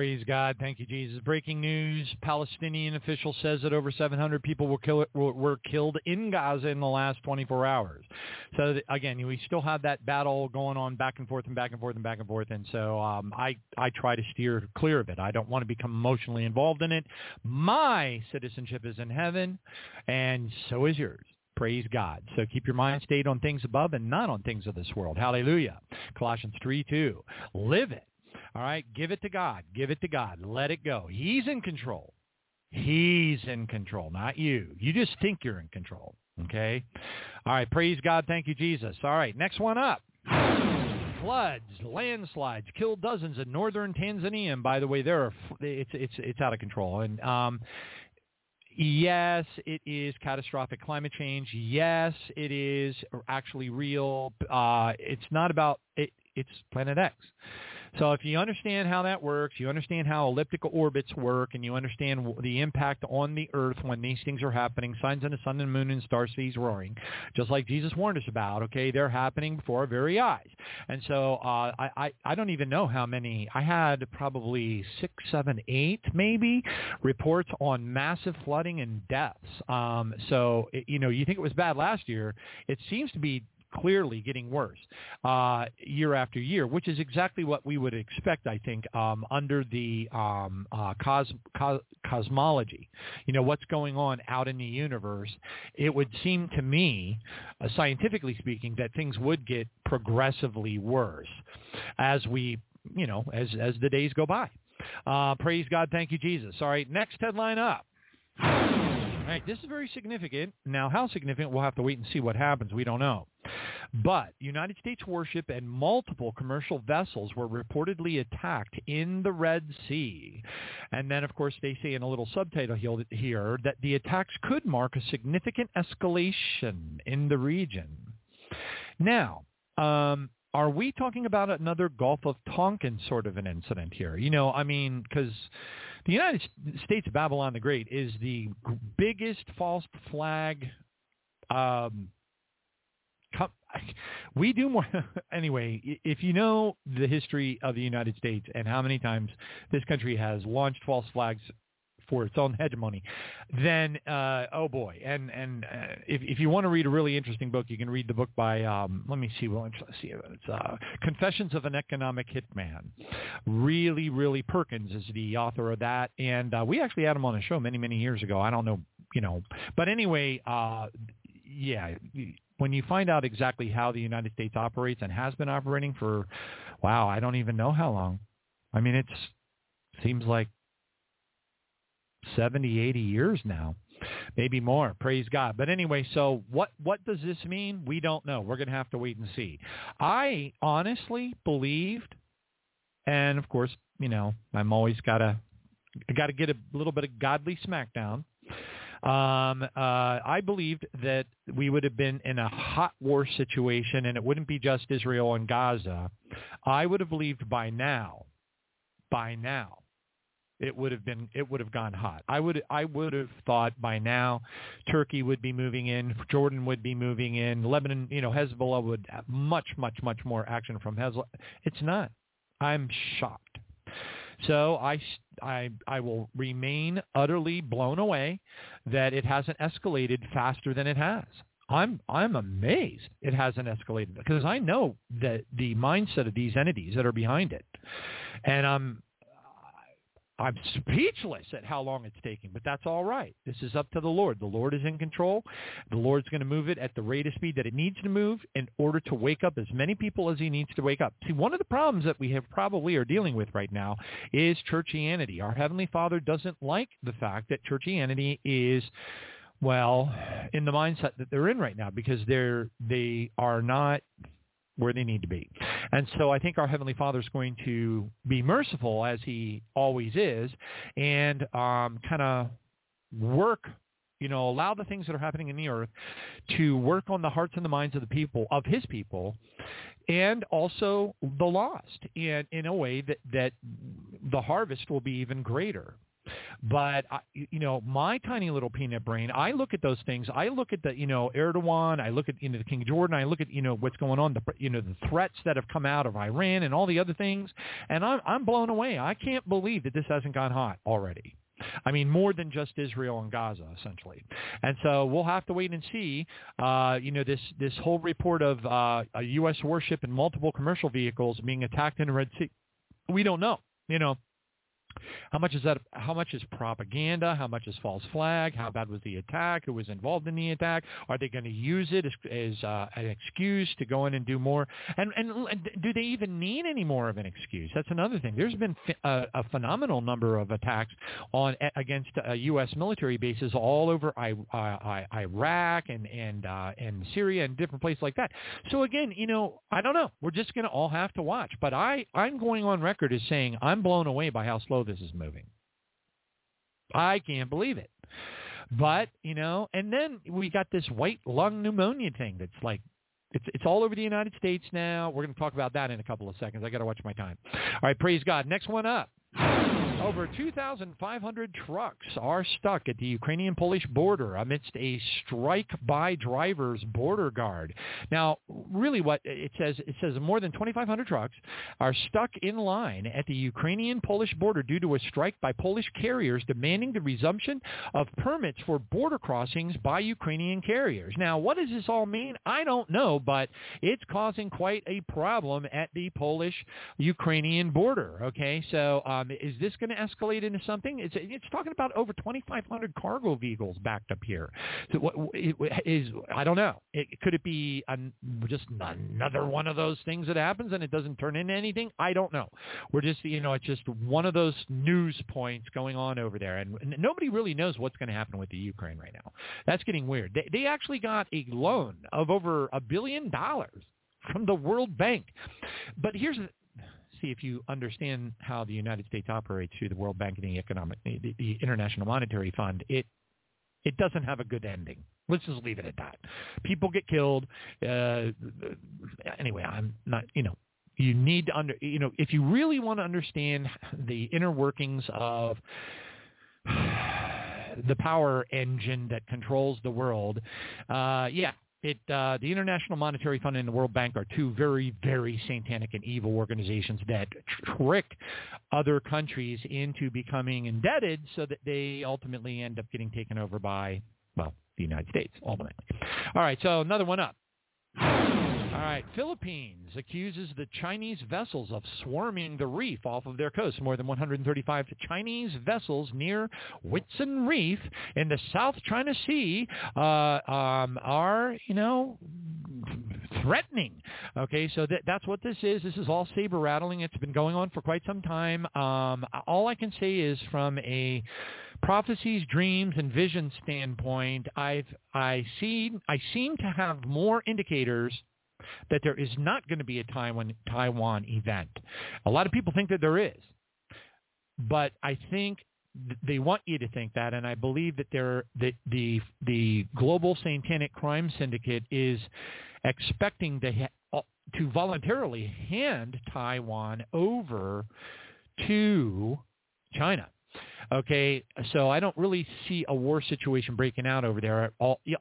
Praise God. Thank you, Jesus. Breaking news. Palestinian official says that over 700 people were, kill, were, killed in Gaza in the last 24 hours. So again, we still have that battle going on back and forth and back and forth and back and forth. And so um, I, I try to steer clear of it. I don't want to become emotionally involved in it. My citizenship is in heaven, and so is yours. Praise God. So keep your mind stayed on things above and not on things of this world. Hallelujah. Colossians 3, 2. Live it all right, give it to God. Give it to God. Let it go. He's in control. He's in control, not you. You just think you're in control. Okay? All right. Praise God. Thank you, Jesus. All right. Next one up. Floods, landslides killed dozens in northern Tanzania. And by the way, there are it's it's it's out of control. And um, yes, it is catastrophic climate change. Yes, it is actually real. Uh, it's not about it. It's Planet X. So if you understand how that works, you understand how elliptical orbits work, and you understand the impact on the Earth when these things are happening, signs in the sun and moon and star seas roaring, just like Jesus warned us about, okay, they're happening before our very eyes. And so uh, I, I, I don't even know how many. I had probably six, seven, eight maybe reports on massive flooding and deaths. Um, so, it, you know, you think it was bad last year. It seems to be clearly getting worse uh, year after year, which is exactly what we would expect, I think, um, under the um, uh, cos- cos- cosmology. You know, what's going on out in the universe. It would seem to me, uh, scientifically speaking, that things would get progressively worse as we, you know, as, as the days go by. Uh, praise God. Thank you, Jesus. All right, next headline up. Right, this is very significant. Now, how significant, we'll have to wait and see what happens. We don't know. But United States warship and multiple commercial vessels were reportedly attacked in the Red Sea. And then, of course, they say in a little subtitle here that the attacks could mark a significant escalation in the region. Now, um, are we talking about another Gulf of Tonkin sort of an incident here? You know, I mean, because the United States of Babylon the Great is the biggest false flag. Um, we do more anyway. If you know the history of the United States and how many times this country has launched false flags for its own hegemony, then uh, oh boy! And and uh, if if you want to read a really interesting book, you can read the book by um, let me see. Well, let's see. It's uh, Confessions of an Economic Hitman. Really, really Perkins is the author of that, and uh, we actually had him on a show many many years ago. I don't know, you know, but anyway, uh, yeah when you find out exactly how the United States operates and has been operating for, wow, I don't even know how long. I mean, it seems like 70, 80 years now, maybe more. Praise God. But anyway, so what what does this mean? We don't know. We're going to have to wait and see. I honestly believed, and of course, you know, I'm always got to got to get a little bit of godly smackdown. Um, uh, I believed that we would have been in a hot war situation, and it wouldn't be just Israel and Gaza. I would have believed by now, by now, it would have been it would have gone hot. I would I would have thought by now Turkey would be moving in, Jordan would be moving in, Lebanon, you know, Hezbollah would have much much much more action from Hezbollah. It's not. I'm shocked. So I I I will remain utterly blown away that it hasn't escalated faster than it has. I'm I'm amazed it hasn't escalated because I know that the mindset of these entities that are behind it, and I'm I'm speechless at how long it's taking, but that's all right. This is up to the Lord. The Lord is in control. The Lord's going to move it at the rate of speed that it needs to move in order to wake up as many people as he needs to wake up. See, one of the problems that we have probably are dealing with right now is churchianity. Our Heavenly Father doesn't like the fact that churchianity is well, in the mindset that they're in right now because they're they are not where they need to be. And so I think our Heavenly Father is going to be merciful as he always is and um, kind of work you know, allow the things that are happening in the earth to work on the hearts and the minds of the people, of his people, and also the lost, and in a way that, that the harvest will be even greater. But I, you know, my tiny little peanut brain, I look at those things. I look at the you know Erdogan. I look at you know the King of Jordan. I look at you know what's going on. The you know the threats that have come out of Iran and all the other things, and I'm I'm blown away. I can't believe that this hasn't gone hot already. I mean, more than just Israel and Gaza, essentially. And so we'll have to wait and see. Uh, you know, this this whole report of uh, a U.S. warship and multiple commercial vehicles being attacked in the Red Sea. We don't know. You know, How much is that? How much is propaganda? How much is false flag? How bad was the attack? Who was involved in the attack? Are they going to use it as, as uh, an excuse to go in and do more? And, and and do they even need any more of an excuse? That's another thing. There's been a, a phenomenal number of attacks on against uh, U.S. military bases all over I, I, Iraq and and uh, and Syria and different places like that. So again, you know, I don't know. We're just going to all have to watch. But I I'm going on record as saying I'm blown away by how slow Oh, this is moving. I can't believe it. But, you know, and then we got this white lung pneumonia thing that's like it's it's all over the United States now. We're going to talk about that in a couple of seconds. I got to watch my time. All right, praise God. Next one up. Over 2,500 trucks are stuck at the Ukrainian-Polish border amidst a strike by drivers border guard. Now, really what it says, it says more than 2,500 trucks are stuck in line at the Ukrainian-Polish border due to a strike by Polish carriers demanding the resumption of permits for border crossings by Ukrainian carriers. Now, what does this all mean? I don't know, but it's causing quite a problem at the Polish-Ukrainian border. Okay, so um, is this going to escalate into something? It's it's talking about over 2,500 cargo vehicles backed up here. So what is I don't know. It, could it be an, just another one of those things that happens and it doesn't turn into anything? I don't know. We're just you know it's just one of those news points going on over there, and nobody really knows what's going to happen with the Ukraine right now. That's getting weird. They, they actually got a loan of over a billion dollars from the World Bank. But here's see if you understand how the United States operates through the World Bank and the economic, the, the International Monetary Fund. It it doesn't have a good ending. Let's just leave it at that. People get killed. Uh, anyway, I'm not. You know, you need to under. You know, if you really want to understand the inner workings of the power engine that controls the world, uh, yeah, it, uh, the International Monetary Fund and the World Bank are two very, very satanic and evil organizations that trick other countries into becoming indebted so that they ultimately end up getting taken over by, well, the United States, ultimately. All right, so another one up. All right, Philippines accuses the Chinese vessels of swarming the reef off of their coast. More than 135 Chinese vessels near Whitsun Reef in the South China Sea uh, um, are, you know, threatening. Okay, so that, that's what this is. This is all saber rattling. It's been going on for quite some time. Um, all I can say is from a prophecies, dreams, and vision standpoint, I've I see I seem to have more indicators that there is not going to be a Taiwan, Taiwan event. A lot of people think that there is. But I think they want you to think that, and I believe that they the, the, the global satanic crime syndicate is expecting to, ha- uh, to voluntarily hand Taiwan over to China. Okay, so I don't really see a war situation breaking out over there,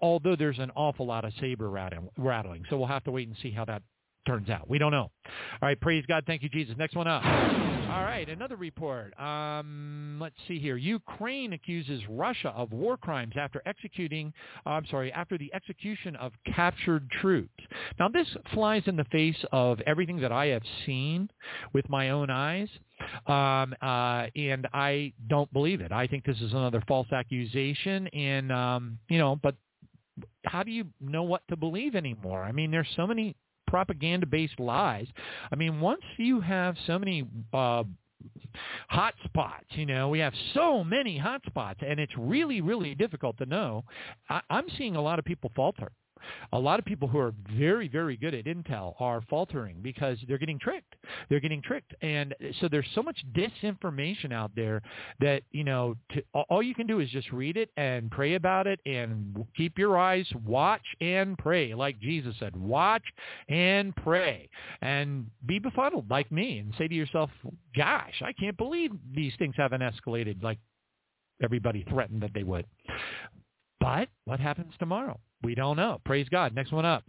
although there's an awful lot of saber rattling. So we'll have to wait and see how that turns out. We don't know. All right, praise God. Thank you, Jesus. Next one up. All right, another report. Um, let's see here. Ukraine accuses Russia of war crimes after executing, uh, I'm sorry, after the execution of captured troops. Now, this flies in the face of everything that I have seen with my own eyes. Um, uh, and I don't believe it. I think this is another false accusation. And, um, you know, but how do you know what to believe anymore? I mean, there's so many propaganda-based lies. I mean, once you have so many uh, hot spots, you know, we have so many hot spots, and it's really, really difficult to know. I, I'm seeing a lot of people falter a lot of people who are very, very good at Intel are faltering because they're getting tricked. They're getting tricked. And so there's so much disinformation out there that, you know, to, all you can do is just read it and pray about it and keep your eyes, watch and pray. Like Jesus said, watch and pray and be befuddled like me and say to yourself, gosh, I can't believe these things haven't escalated like everybody threatened that they would. But what happens tomorrow? We don't know. Praise God. Next one up.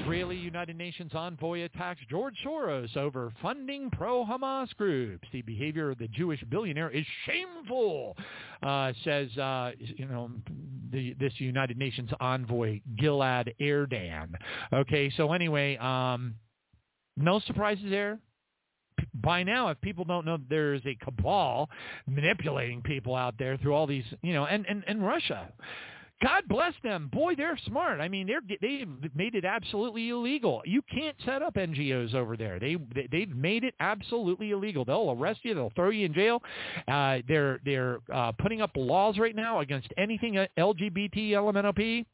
Israeli United Nations envoy attacks George Soros over funding pro-Hamas groups. The behavior of the Jewish billionaire is shameful, uh, says uh, you know the, this United Nations envoy Gilad Erdan. Okay, so anyway, um, no surprises there by now, if people don't know there's a cabal manipulating people out there through all these, you know, and, and, and Russia. God bless them. Boy, they're smart. I mean, they're they've made it absolutely illegal. You can't set up NGOs over there. They, they they've made it absolutely illegal. They'll arrest you. They'll throw you in jail. Uh, they're they're uh, putting up laws right now against anything LGBT LMNOP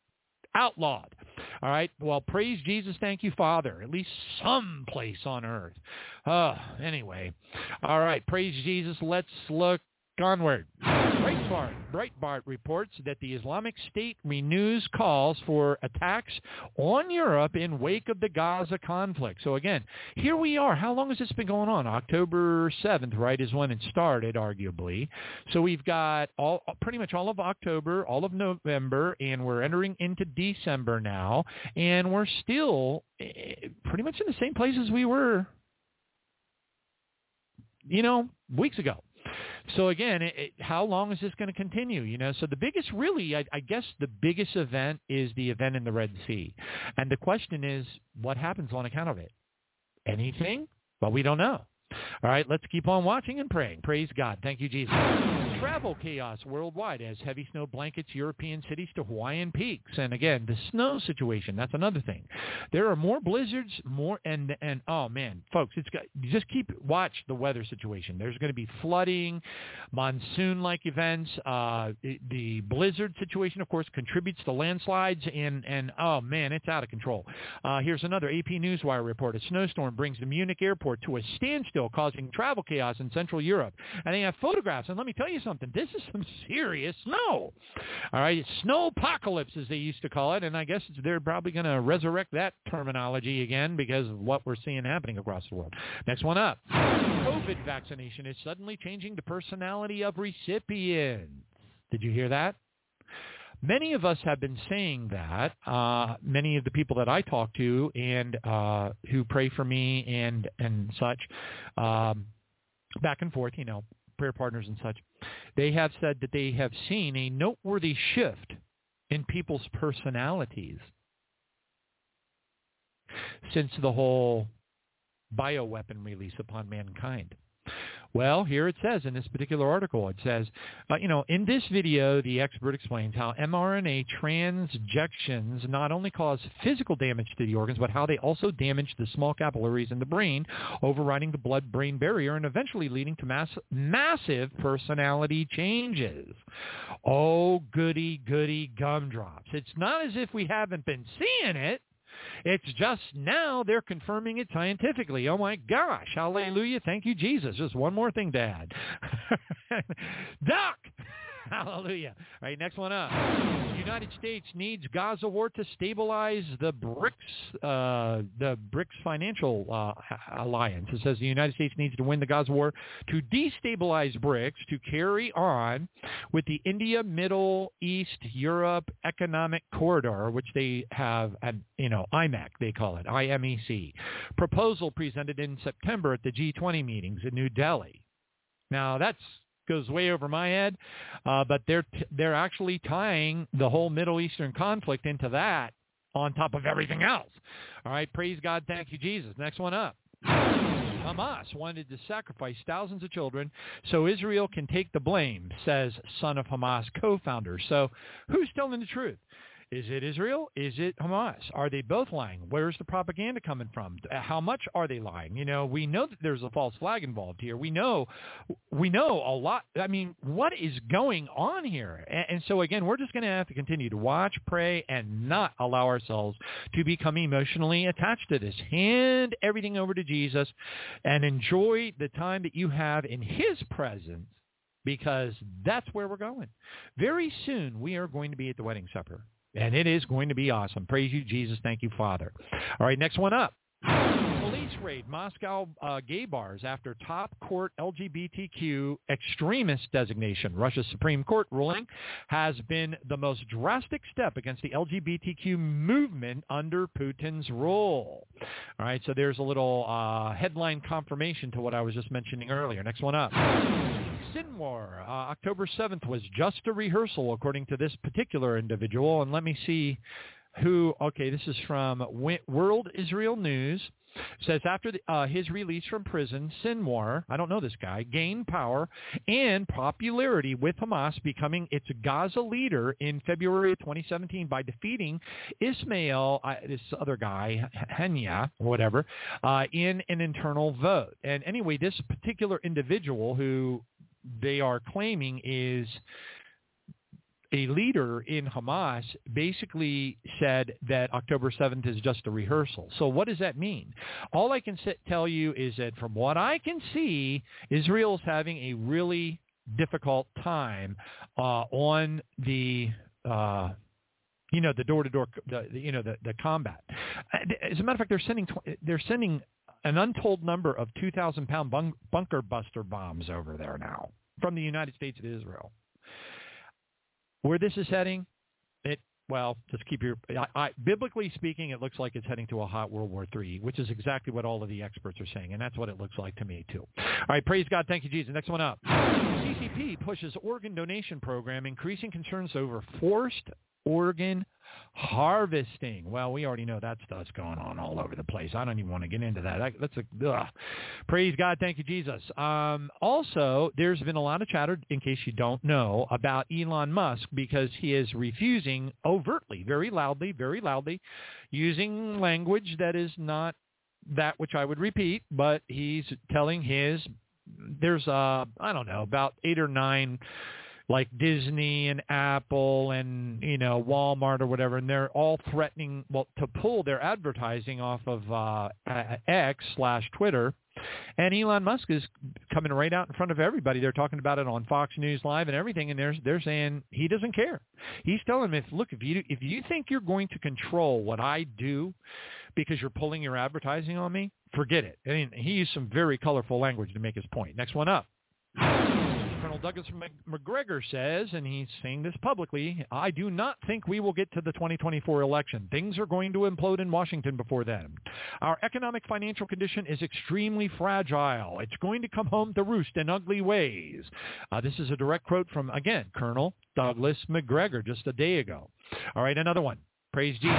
outlawed. All right. Well, praise Jesus. Thank you, Father. At least some place on earth. Uh, anyway. All right. Praise Jesus. Let's look onward. Breitbart, Breitbart reports that the Islamic State renews calls for attacks on Europe in wake of the Gaza conflict. So again, here we are. How long has this been going on? October 7th, right, is when it started, arguably. So we've got all pretty much all of October, all of November, and we're entering into December now, and we're still eh, pretty much in the same place as we were, you know, weeks ago. So again, it, it, how long is this going to continue? You know, so the biggest, really, I, I guess, the biggest event is the event in the Red Sea, and the question is, what happens on account of it? Anything? Well, we don't know. All right, let's keep on watching and praying. Praise God. Thank you, Jesus. Travel chaos worldwide as heavy snow blankets European cities to Hawaiian peaks. And again, the snow situation, that's another thing. There are more blizzards, more, and, and oh man, folks, it's got, just keep, watch the weather situation. There's going to be flooding, monsoon-like events. Uh, the blizzard situation, of course, contributes to landslides, and, and oh man, it's out of control. Uh, here's another AP Newswire report. A snowstorm brings the Munich airport to a standstill still causing travel chaos in Central Europe. And they have photographs. And let me tell you something. This is some serious snow. All right. Snow apocalypse, as they used to call it. And I guess they're probably going to resurrect that terminology again because of what we're seeing happening across the world. Next one up. COVID vaccination is suddenly changing the personality of recipients. Did you hear that? Many of us have been saying that. Uh, many of the people that I talk to and uh, who pray for me and and such, um, back and forth, you know, prayer partners and such, they have said that they have seen a noteworthy shift in people's personalities since the whole bioweapon release upon mankind. Well, here it says in this particular article, it says, uh, you know, in this video, the expert explains how mRNA transjections not only cause physical damage to the organs, but how they also damage the small capillaries in the brain, overriding the blood-brain barrier and eventually leading to mass- massive personality changes. Oh, goody, goody gumdrops. It's not as if we haven't been seeing it. It's just now they're confirming it scientifically. Oh my gosh. Hallelujah. Thank you, Jesus. Just one more thing to add. Doc! Hallelujah. All right, next one up. The United States needs Gaza war to stabilize the BRICS, uh, the BRICS financial uh, alliance. It says the United States needs to win the Gaza war to destabilize BRICS to carry on with the India, Middle East, Europe economic corridor, which they have at, you know, IMEC, they call it, IMEC. Proposal presented in September at the G20 meetings in New Delhi. Now, that's goes way over my head, uh, but they're t- they're actually tying the whole Middle Eastern conflict into that on top of everything else. All right, praise God, thank you, Jesus. Next one up. Hamas wanted to sacrifice thousands of children so Israel can take the blame, says son of Hamas co-founder. So who's telling the truth? Is it Israel? Is it Hamas? Are they both lying? Where's the propaganda coming from? How much are they lying? You know, we know that there's a false flag involved here. We know, we know a lot. I mean, what is going on here? And, and so again, we're just going to have to continue to watch, pray, and not allow ourselves to become emotionally attached to this. Hand everything over to Jesus and enjoy the time that you have in his presence because that's where we're going. Very soon we are going to be at the wedding supper. And it is going to be awesome. Praise you, Jesus. Thank you, Father. All right, next one up. Police raid Moscow uh, gay bars after top court LGBTQ extremist designation. Russia's Supreme Court ruling has been the most drastic step against the LGBTQ movement under Putin's rule. All right, so there's a little uh, headline confirmation to what I was just mentioning earlier. Next one up. Sinwar, uh, October 7th was just a rehearsal, according to this particular individual. And let me see who, okay, this is from World Israel News, says after the, uh, his release from prison, Sinwar, I don't know this guy, gained power and popularity with Hamas, becoming its Gaza leader in February of 2017 by defeating Ismail, uh, this other guy, Henya, whatever, uh, in an internal vote. And anyway, this particular individual who they are claiming is a leader in Hamas basically said that October 7th is just a rehearsal. So what does that mean? All I can tell you is that from what I can see, Israel is having a really difficult time uh, on the uh, you know the door-to-door the, the, you know the, the combat. As a matter of fact, they're sending they're sending an untold number of 2,000 pound bunker buster bombs over there now from the United States to Israel. Where this is heading, it well, just keep your. I, I, biblically speaking, it looks like it's heading to a hot World War III, which is exactly what all of the experts are saying, and that's what it looks like to me too. All right, praise God, thank you, Jesus. Next one up. CCP pushes organ donation program, increasing concerns over forced organ harvesting. Well, we already know that stuff's going on all over the place. I don't even want to get into that. That's a ugh. praise God. Thank you, Jesus. Um, also, there's been a lot of chatter, in case you don't know, about Elon Musk because he is refusing overtly, very loudly, very loudly, using language that is not that which I would repeat, but he's telling his there's uh I don't know about eight or nine like Disney and Apple and you know Walmart or whatever, and they're all threatening well to pull their advertising off of uh, X slash Twitter. And Elon Musk is coming right out in front of everybody. They're talking about it on Fox News Live and everything, and they're they're saying he doesn't care. He's telling them, look, if you if you think you're going to control what I do because you're pulling your advertising on me, forget it. I mean, he used some very colorful language to make his point. Next one up. Douglas Macgregor says, and he's saying this publicly, I do not think we will get to the 2024 election. Things are going to implode in Washington before then. Our economic financial condition is extremely fragile. It's going to come home to roost in ugly ways. Uh, this is a direct quote from, again, Colonel Douglas Macgregor just a day ago. All right, another one. Praise Jesus.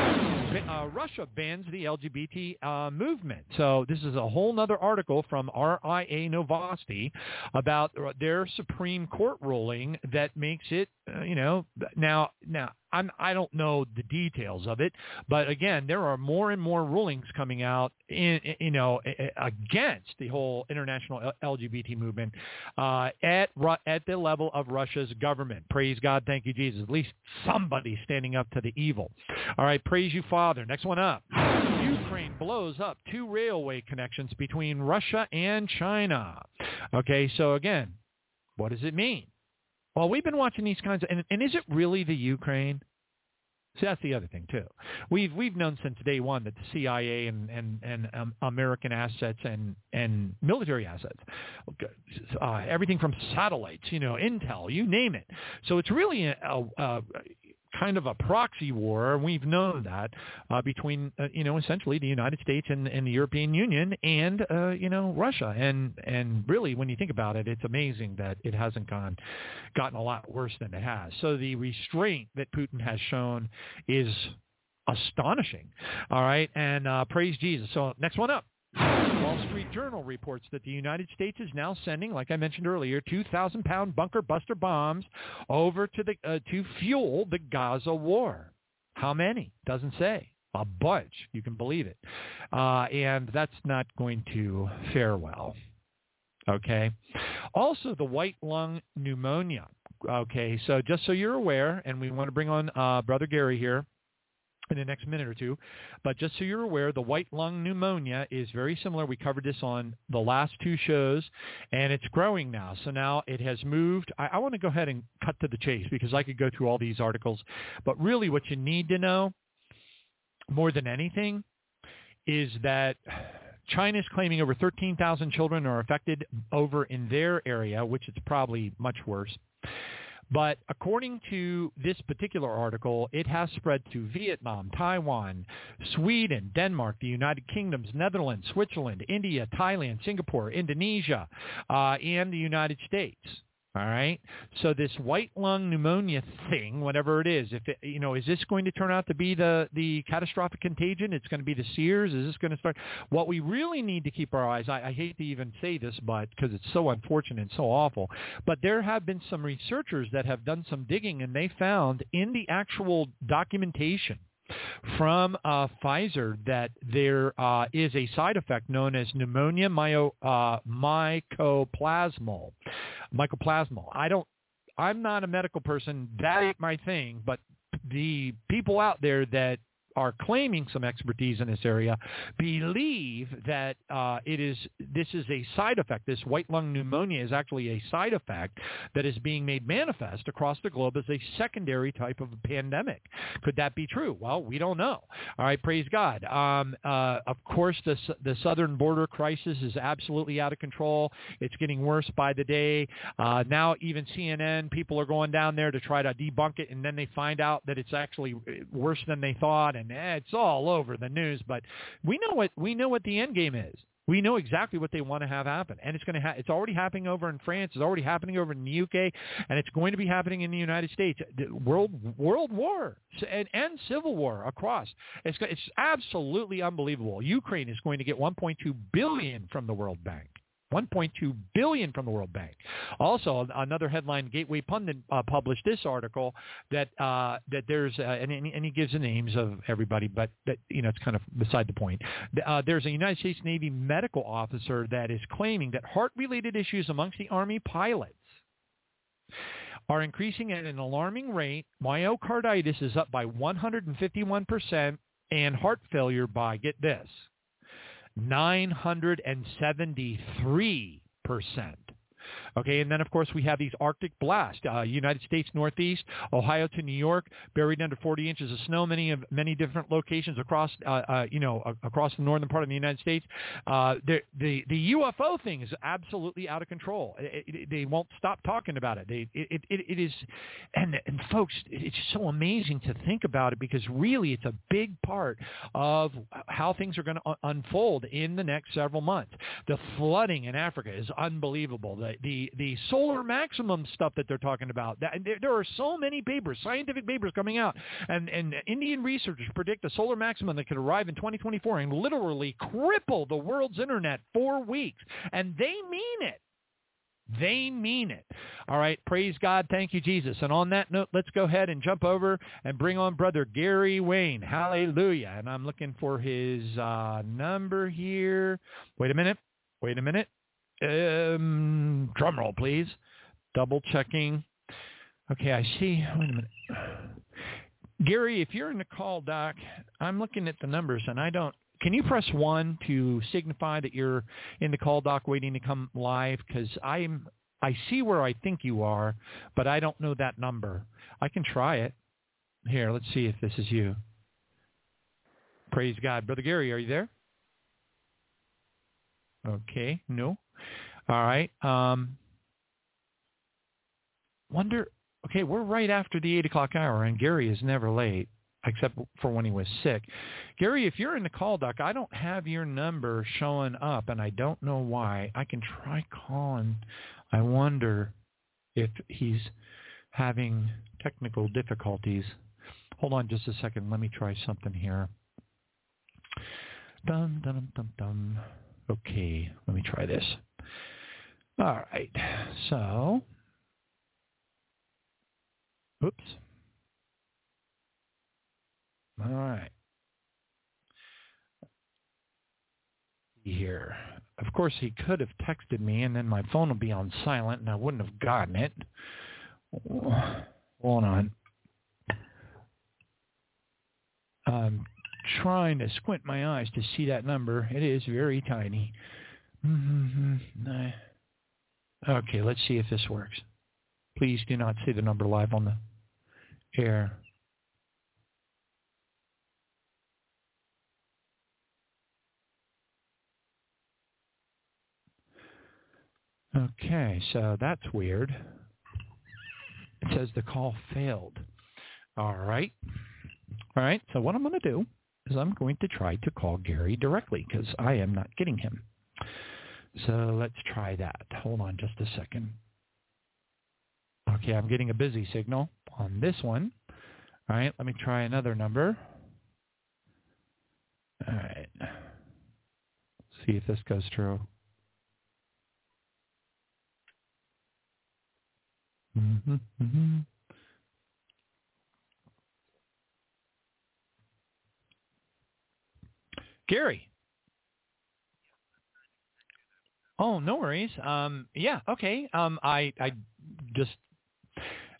Uh, Russia bans the LGBT uh, movement. So this is a whole other article from RIA Novosti about their Supreme Court ruling that makes it, uh, you know, now now I'm, I don't know the details of it, but again, there are more and more rulings coming out, in, you know, against the whole international LGBT movement uh, at at the level of Russia's government. Praise God, thank you, Jesus. At least somebody standing up to the evil. All right, praise you, Father. Next one up. Ukraine blows up two railway connections between Russia and China. Okay, so again, what does it mean? Well, we've been watching these kinds of, and, and is it really the Ukraine? See, that's the other thing too. We've we've known since day one that the CIA and and and um, American assets and and military assets, uh, everything from satellites, you know, intel, you name it. So it's really a, a, a kind of a proxy war. We've known that uh, between uh, you know essentially the United States and, and the European Union and uh, you know Russia. And and really, when you think about it, it's amazing that it hasn't gone gotten a lot worse than it has. So the restraint that Putin has shown is astonishing. All right, and uh, praise Jesus. So next one up. Wall Street Journal reports that the United States is now sending, like I mentioned earlier, 2,000-pound bunker buster bombs over to the uh, to fuel the Gaza war. How many? Doesn't say. A bunch. You can believe it. Uh, and that's not going to fare well. Okay. Also, the white lung pneumonia. Okay, so just so you're aware, and we want to bring on uh, Brother Gary here in the next minute or two. But just so you're aware, the white lung pneumonia is very similar. We covered this on the last two shows, and it's growing now. So now it has moved. I, I want to go ahead and cut to the chase because I could go through all these articles. But really what you need to know more than anything is that China is claiming over 13,000 children are affected over in their area, which is probably much worse. But according to this particular article, it has spread to Vietnam, Taiwan, Sweden, Denmark, the United Kingdoms, Netherlands, Switzerland, India, Thailand, Singapore, Indonesia, uh, and the United States. All right. So this white lung pneumonia thing, whatever it is, if it, you know, is this going to turn out to be the the catastrophic contagion? It's going to be the Sears. Is this going to start? What we really need to keep our eyes. I, I hate to even say this, but because it's so unfortunate and so awful. But there have been some researchers that have done some digging, and they found in the actual documentation from uh, Pfizer that there uh, is a side effect known as pneumonia myo, uh, mycoplasmal. Mycoplasmal. I don't. I'm not a medical person. That ain't my thing. But the people out there that are claiming some expertise in this area believe that uh, it is this is a side effect. This white lung pneumonia is actually a side effect that is being made manifest across the globe as a secondary type of a pandemic. Could that be true? Well, we don't know. All right, praise God. Um, uh, of course, the the southern border crisis is absolutely out of control. It's getting worse by the day. Uh, now, even CNN people are going down there to try to debunk it, and then they find out that it's actually worse than they thought and eh, it's all over the news. But we know what we know what the end game is. We know exactly what they want to have happen, and it's going to ha- it's already happening over in France. It's already happening over in the UK, and it's going to be happening in the United States. The world world war and, and civil war across. It's it's absolutely unbelievable. Ukraine is going to get 1.2 billion from the World Bank. 1.2 billion from the World Bank. Also, another headline: Gateway Pundit uh, published this article that uh, that there's uh, and, and, he gives the names of everybody, but that you know it's kind of beside the point. Uh, there's a United States Navy medical officer that is claiming that heart-related issues amongst the Army pilots are increasing at an alarming rate. Myocarditis is up by 151 percent, and heart failure by get this 973 percent. Okay, and then of course we have these Arctic blasts, uh, United States Northeast, Ohio to New York, buried under 40 inches of snow, many of many different locations across, uh, uh, you know, across the northern part of the United States. Uh, the the the UFO thing is absolutely out of control. It, it, they won't stop talking about it. They, it, it it is, and and folks, it's so amazing to think about it because really it's a big part of how things are going to unfold in the next several months. The flooding in Africa is unbelievable. The the the solar maximum stuff that they're talking about. That, there, there are so many papers, scientific papers coming out, and and Indian researchers predict a solar maximum that could arrive in 2024 and literally cripple the world's internet for weeks, and they mean it. They mean it. All right. Praise God. Thank you, Jesus. And on that note, let's go ahead and jump over and bring on Brother Gary Wayne. Hallelujah. And I'm looking for his uh, number here. Wait a minute. Wait a minute. Um, drum roll, please. Double checking. Okay, I see. Wait a minute. Gary, if you're in the call, Doc, I'm looking at the numbers and I don't. Can you press one to signify that you're in the call, Doc, waiting to come live? Because I'm, I see where I think you are, but I don't know that number. I can try it. Here, let's see if this is you. Praise God, Brother Gary, are you there? Okay, no. All right. Um, wonder. Okay, we're right after the eight o'clock hour, and Gary is never late, except for when he was sick. Gary, if you're in the call, Doc, I don't have your number showing up, and I don't know why. I can try calling. I wonder if he's having technical difficulties. Hold on just a second. Let me try something here. Dum dum dum dum. Okay, let me try this. All right. So, oops. All right. Here. Of course, he could have texted me, and then my phone would be on silent, and I wouldn't have gotten it. Hold on. I'm trying to squint my eyes to see that number. It is very tiny. Mm-hmm. Okay, let's see if this works. Please do not say the number live on the air. Okay, so that's weird. It says the call failed. All right. All right, so what I'm going to do is I'm going to try to call Gary directly because I am not getting him. So let's try that. Hold on just a second. Okay, I'm getting a busy signal on this one. All right, let me try another number. All right. See if this goes through. Mm-hmm, mm-hmm. Gary. Oh, no worries. Um, yeah, okay. Um, I, I just,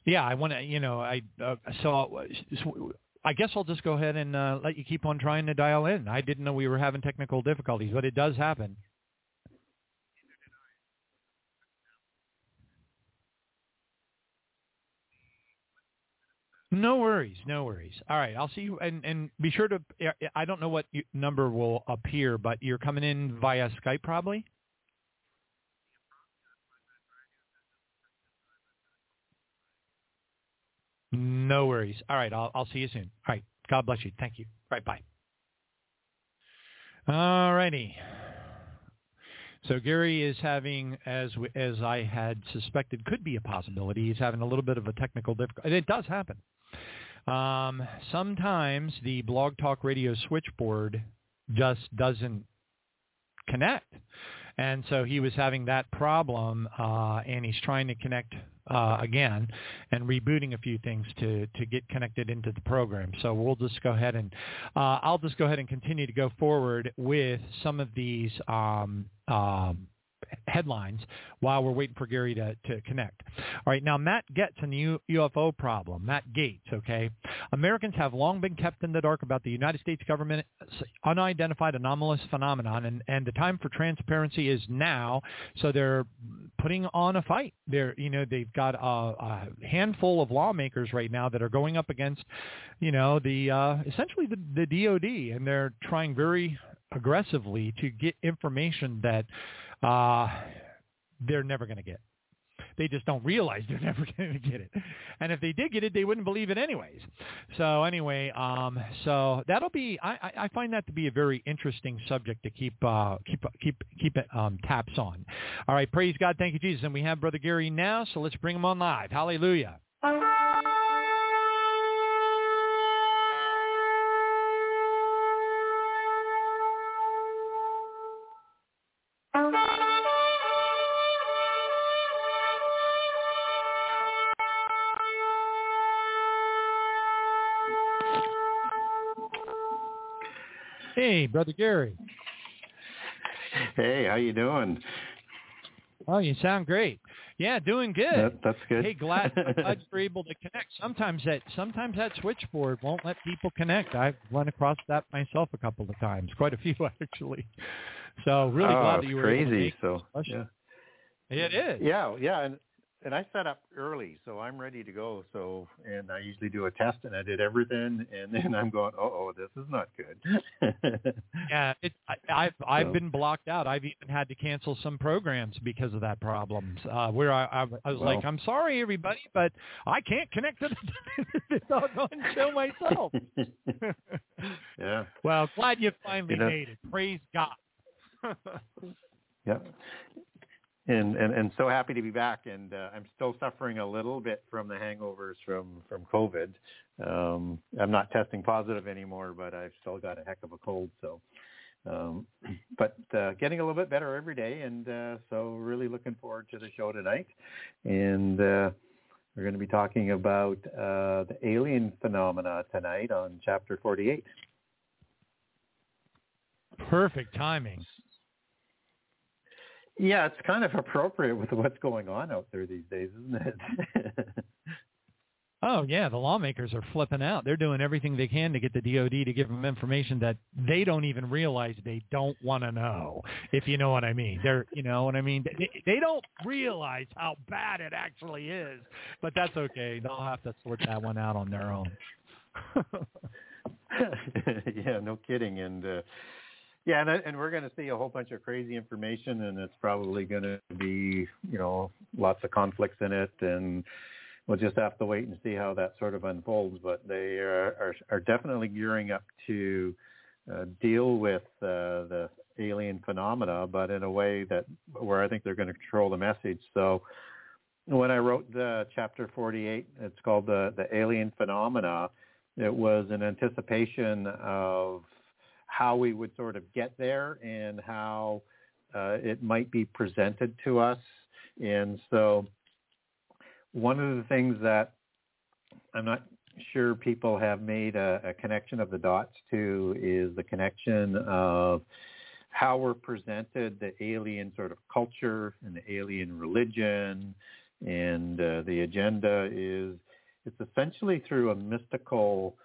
yeah, I want to, you know, I, uh, so, so I guess I'll just go ahead and uh, let you keep on trying to dial in. I didn't know we were having technical difficulties, but it does happen. No worries, no worries. All right, I'll see you, and and be sure to. I don't know what number will appear, but you're coming in via Skype, probably. No worries. All right, I'll I'll see you soon. All right, God bless you. Thank you. Right, bye. All righty. So Gary is having, as as I had suspected, could be a possibility. He's having a little bit of a technical difficulty. It does happen. Um, sometimes the Blog Talk Radio switchboard just doesn't connect. And so he was having that problem, uh, and he's trying to connect uh, again and rebooting a few things to, to get connected into the program. So we'll just go ahead and uh, I'll just go ahead and continue to go forward with some of these um, um, headlines while we're waiting for Gary to, to connect. All right, now Matt Gaetz and the UFO problem. Matt Gaetz, okay. Americans have long been kept in the dark about the United States government's unidentified anomalous phenomenon, and, and the time for transparency is now. So they're putting on a fight. They're, you know, they've got a, a handful of lawmakers right now that are going up against, you know, the uh, essentially the, the DoD, and they're trying very aggressively to get information that uh, they're never going to get. They just don't realize they're never going to get it. And if they did get it, they wouldn't believe it anyways. So anyway, um, so that'll be. I, I find that to be a very interesting subject to keep uh, keep keep keep it um, taps on. All right, praise God, thank you Jesus, and we have Brother Gary now. So let's bring him on live. Hallelujah. Hey, brother Gary. Hey, how you doing? Oh, you sound great. Yeah, doing good. That, that's good. Hey, glad, glad you're able to connect. Sometimes that sometimes that switchboard won't let people connect. I've run across that myself a couple of times, quite a few actually. So really oh, glad that you were crazy. able to make so yeah, it is. Yeah, yeah, and and I set up early, so I'm ready to go. So, and I usually do a test, and I did everything, and then I'm going, oh, oh, this is not good. yeah, it, I, I've I've so. been blocked out. I've even had to cancel some programs because of that problems. Uh, where I, I, I was well, like, I'm sorry, everybody, but I can't connect to the, doggone show myself. yeah. Well, glad you finally you know, made it. Praise God. yeah and, and and so happy to be back. And uh, I'm still suffering a little bit from the hangovers from from COVID. Um, I'm not testing positive anymore, but I've still got a heck of a cold. So, um, but uh, getting a little bit better every day, and uh, so really looking forward to the show tonight. And uh, we're going to be talking about uh, the alien phenomena tonight on Chapter 48. Perfect timing. Yeah, it's kind of appropriate with what's going on out there these days, isn't it? oh yeah, the lawmakers are flipping out. They're doing everything they can to get the DoD to give them information that they don't even realize they don't want to know. If you know what I mean, they're you know what I mean. They, they don't realize how bad it actually is, but that's okay. They'll have to sort that one out on their own. yeah, no kidding, and. uh yeah, and, and we're going to see a whole bunch of crazy information, and it's probably going to be, you know, lots of conflicts in it, and we'll just have to wait and see how that sort of unfolds. But they are are, are definitely gearing up to uh, deal with uh, the alien phenomena, but in a way that where I think they're going to control the message. So when I wrote the chapter 48, it's called the, the alien phenomena. It was an anticipation of how we would sort of get there and how uh, it might be presented to us. And so one of the things that I'm not sure people have made a, a connection of the dots to is the connection of how we're presented the alien sort of culture and the alien religion and uh, the agenda is it's essentially through a mystical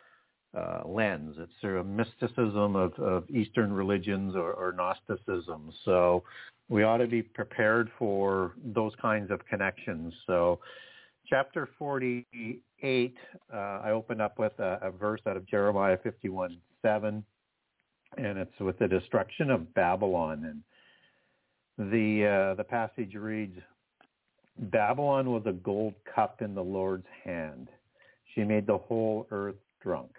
uh, lens. It's through a mysticism of, of Eastern religions or, or Gnosticism. So we ought to be prepared for those kinds of connections. So chapter 48, uh, I open up with a, a, verse out of Jeremiah 51, 7, and it's with the destruction of Babylon. And the, uh, the passage reads, Babylon was a gold cup in the Lord's hand. She made the whole earth drunk.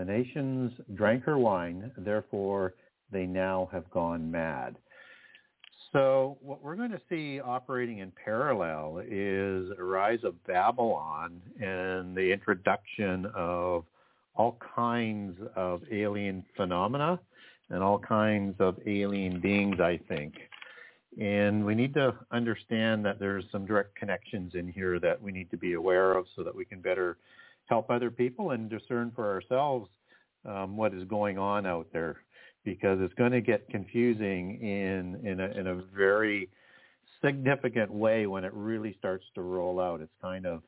The nations drank her wine, therefore they now have gone mad. So what we're going to see operating in parallel is a rise of Babylon and the introduction of all kinds of alien phenomena and all kinds of alien beings, I think. And we need to understand that there's some direct connections in here that we need to be aware of so that we can better help other people and discern for ourselves um, what is going on out there because it's going to get confusing in in a, in a very significant way when it really starts to roll out. It's kind of,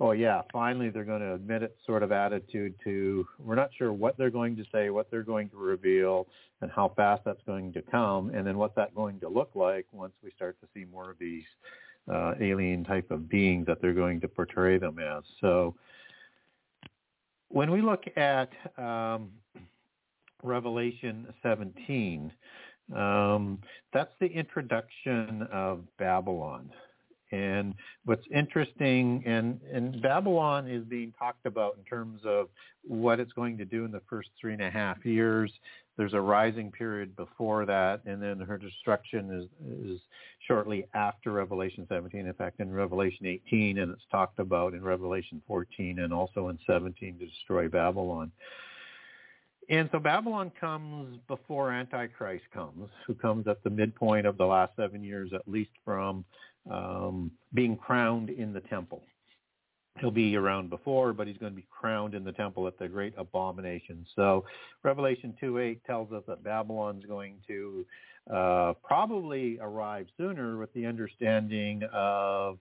oh yeah, finally they're going to admit it sort of attitude to we're not sure what they're going to say, what they're going to reveal, and how fast that's going to come, and then what's that going to look like once we start to see more of these uh, alien type of beings that they're going to portray them as. So when we look at um, Revelation 17, um, that's the introduction of Babylon. And what's interesting, and, and Babylon is being talked about in terms of what it's going to do in the first three and a half years. There's a rising period before that, and then her destruction is, is shortly after Revelation 17. In fact, in Revelation 18, and it's talked about in Revelation 14 and also in 17 to destroy Babylon. And so Babylon comes before Antichrist comes, who comes at the midpoint of the last seven years, at least from um, being crowned in the temple. He'll be around before, but he's going to be crowned in the temple at the great abomination. So Revelation 2.8 tells us that Babylon's going to uh, probably arrive sooner with the understanding of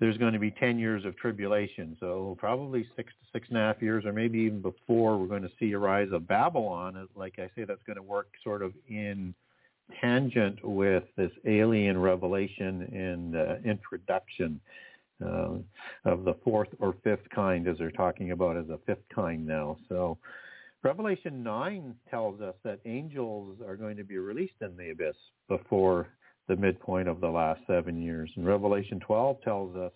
there's going to be 10 years of tribulation. So probably six to six and a half years, or maybe even before, we're going to see a rise of Babylon. Like I say, that's going to work sort of in tangent with this alien revelation and uh, introduction uh, of the fourth or fifth kind, as they're talking about as a fifth kind now. So Revelation 9 tells us that angels are going to be released in the abyss before the midpoint of the last seven years. And Revelation 12 tells us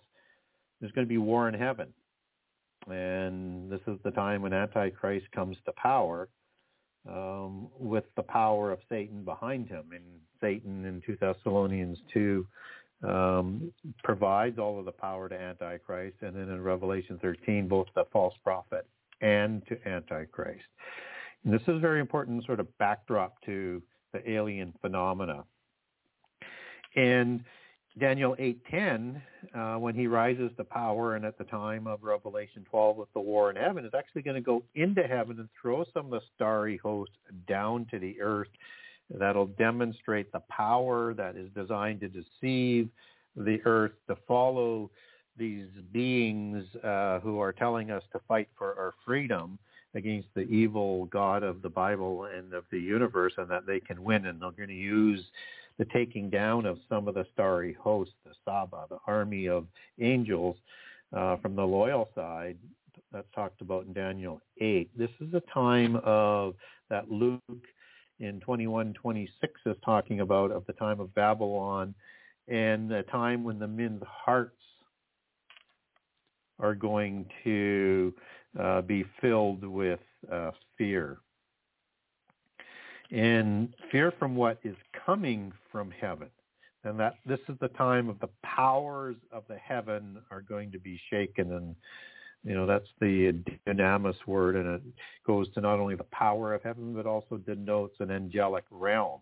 there's going to be war in heaven. And this is the time when Antichrist comes to power um, with the power of Satan behind him. And Satan in 2 Thessalonians 2 um, provides all of the power to Antichrist. And then in Revelation 13, both the false prophet and to Antichrist. And this is very important sort of backdrop to the alien phenomena. And Daniel 8:10, uh, when he rises to power, and at the time of Revelation 12 with the war in heaven, is actually going to go into heaven and throw some of the starry host down to the earth. That'll demonstrate the power that is designed to deceive the earth, to follow these beings uh, who are telling us to fight for our freedom against the evil God of the Bible and of the universe, and that they can win, and they're going to use the taking down of some of the starry hosts, the Saba, the army of angels uh, from the loyal side that's talked about in Daniel 8. This is a time of that Luke in 21:26 is talking about of the time of Babylon and the time when the men's hearts are going to uh, be filled with uh, fear and fear from what is coming from heaven. and that this is the time of the powers of the heaven are going to be shaken. And you know that's the dynamis word. And it goes to not only the power of heaven but also denotes an angelic realm.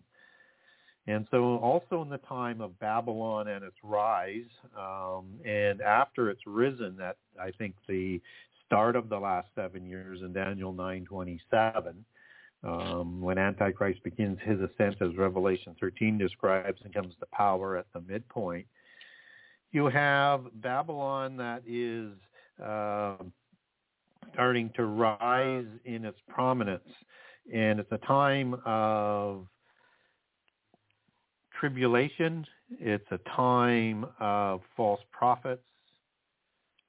And so also in the time of babylon and its rise um, and after it's risen that i think the start of the last seven years in daniel 927 um, when Antichrist begins his ascent, as Revelation 13 describes, and comes to power at the midpoint, you have Babylon that is uh, starting to rise in its prominence. And it's a time of tribulation. It's a time of false prophets.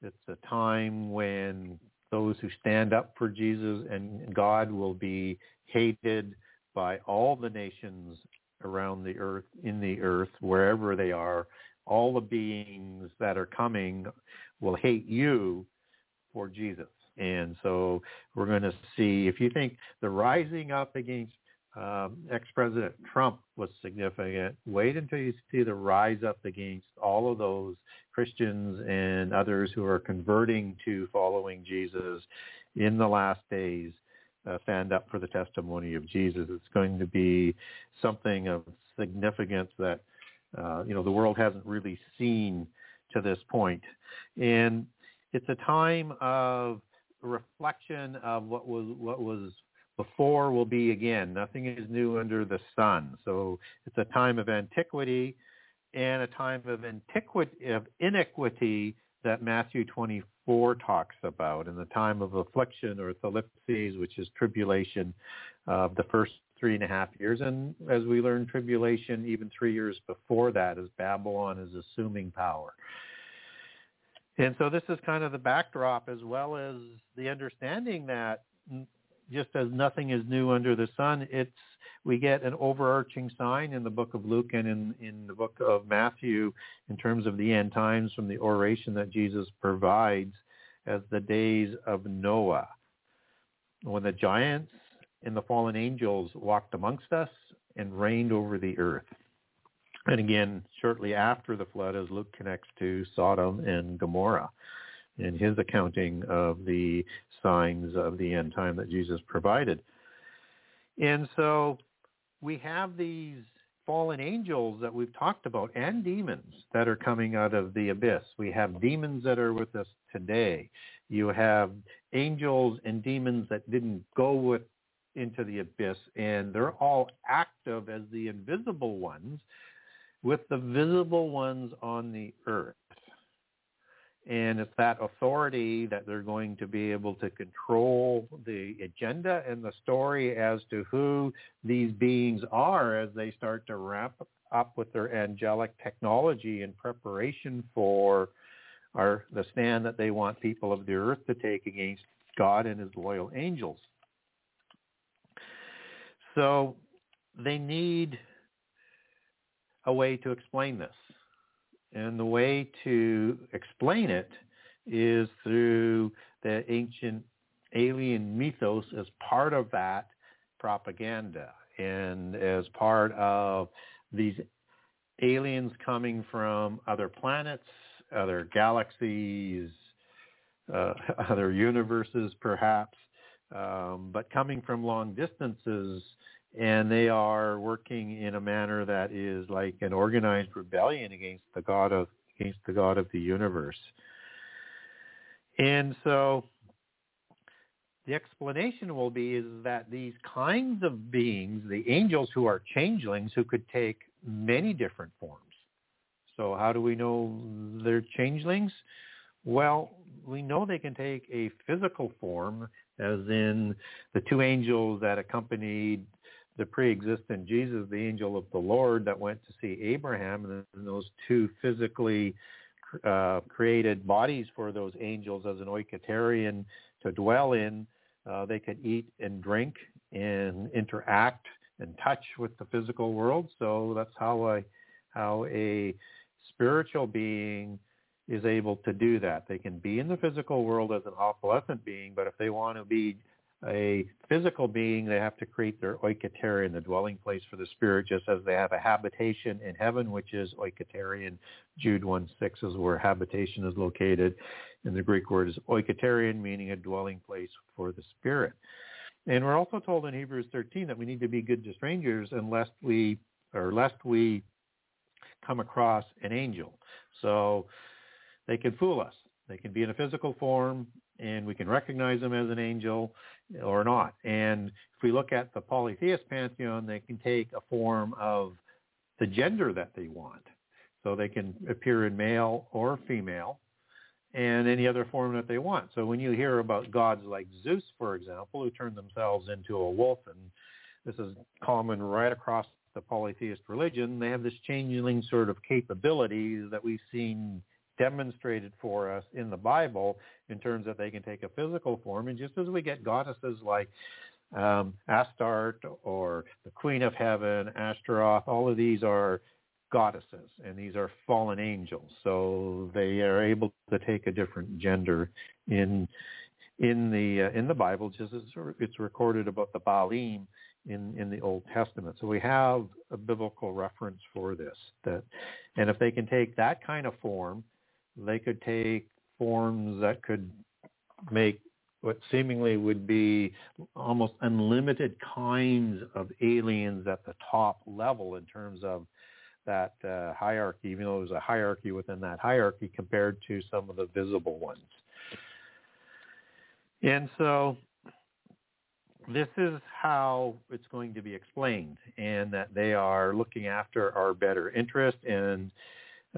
It's a time when those who stand up for Jesus and God will be hated by all the nations around the earth, in the earth, wherever they are. All the beings that are coming will hate you for Jesus. And so we're going to see, if you think the rising up against um, ex-President Trump was significant, wait until you see the rise up against all of those Christians and others who are converting to following Jesus in the last days uh, stand up for the testimony of Jesus. It's going to be something of significance that uh, you know the world hasn't really seen to this point, and it's a time of reflection of what was what was before will be again. Nothing is new under the sun. So it's a time of antiquity and a time of antiquity of iniquity that Matthew 24 talks about, in the time of affliction or thlipses, which is tribulation of the first three and a half years. And as we learn, tribulation even three years before that as Babylon is assuming power. And so this is kind of the backdrop as well as the understanding that just as nothing is new under the sun, it's we get an overarching sign in the book of Luke and in, in the book of Matthew in terms of the end times from the oration that Jesus provides as the days of Noah. When the giants and the fallen angels walked amongst us and reigned over the earth. And again, shortly after the flood, as Luke connects to Sodom and Gomorrah in his accounting of the signs of the end time that Jesus provided. And so we have these fallen angels that we've talked about and demons that are coming out of the abyss. We have demons that are with us today. You have angels and demons that didn't go with into the abyss and they're all active as the invisible ones with the visible ones on the earth and it's that authority that they're going to be able to control the agenda and the story as to who these beings are as they start to wrap up with their angelic technology in preparation for our, the stand that they want people of the earth to take against God and his loyal angels. So they need a way to explain this. And the way to explain it is through the ancient alien mythos as part of that propaganda and as part of these aliens coming from other planets, other galaxies, uh, other universes perhaps, um, but coming from long distances and they are working in a manner that is like an organized rebellion against the God of against the God of the universe. And so the explanation will be is that these kinds of beings, the angels who are changelings who could take many different forms. So how do we know they're changelings? Well, we know they can take a physical form, as in the two angels that accompanied the pre-existent Jesus, the angel of the Lord that went to see Abraham, and those two physically uh, created bodies for those angels as an oiketerion to dwell in. Uh, they could eat and drink and interact and touch with the physical world. So that's how a how a spiritual being is able to do that. They can be in the physical world as an opalescent being, but if they want to be a physical being, they have to create their oiketerion, the dwelling place for the spirit, just as they have a habitation in heaven, which is oiketerion. Jude 1 6 is where habitation is located. And the Greek word is oiketerion, meaning a dwelling place for the spirit. And we're also told in Hebrews 13 that we need to be good to strangers unless we, or lest we come across an angel. So they can fool us. They can be in a physical form and we can recognize them as an angel or not. And if we look at the polytheist pantheon, they can take a form of the gender that they want. So they can appear in male or female and any other form that they want. So when you hear about gods like Zeus, for example, who turn themselves into a wolf, and this is common right across the polytheist religion, they have this changeling sort of capability that we've seen demonstrated for us in the Bible in terms that they can take a physical form. And just as we get goddesses like um, Astarte or the Queen of Heaven, Ashtaroth, all of these are goddesses and these are fallen angels. So they are able to take a different gender in in the uh, in the Bible, just as it's recorded about the Baalim in in the Old Testament. So we have a biblical reference for this. That, and if they can take that kind of form they could take forms that could make what seemingly would be almost unlimited kinds of aliens at the top level in terms of that uh, hierarchy, even though there's a hierarchy within that hierarchy compared to some of the visible ones. And so this is how it's going to be explained and that they are looking after our better interest and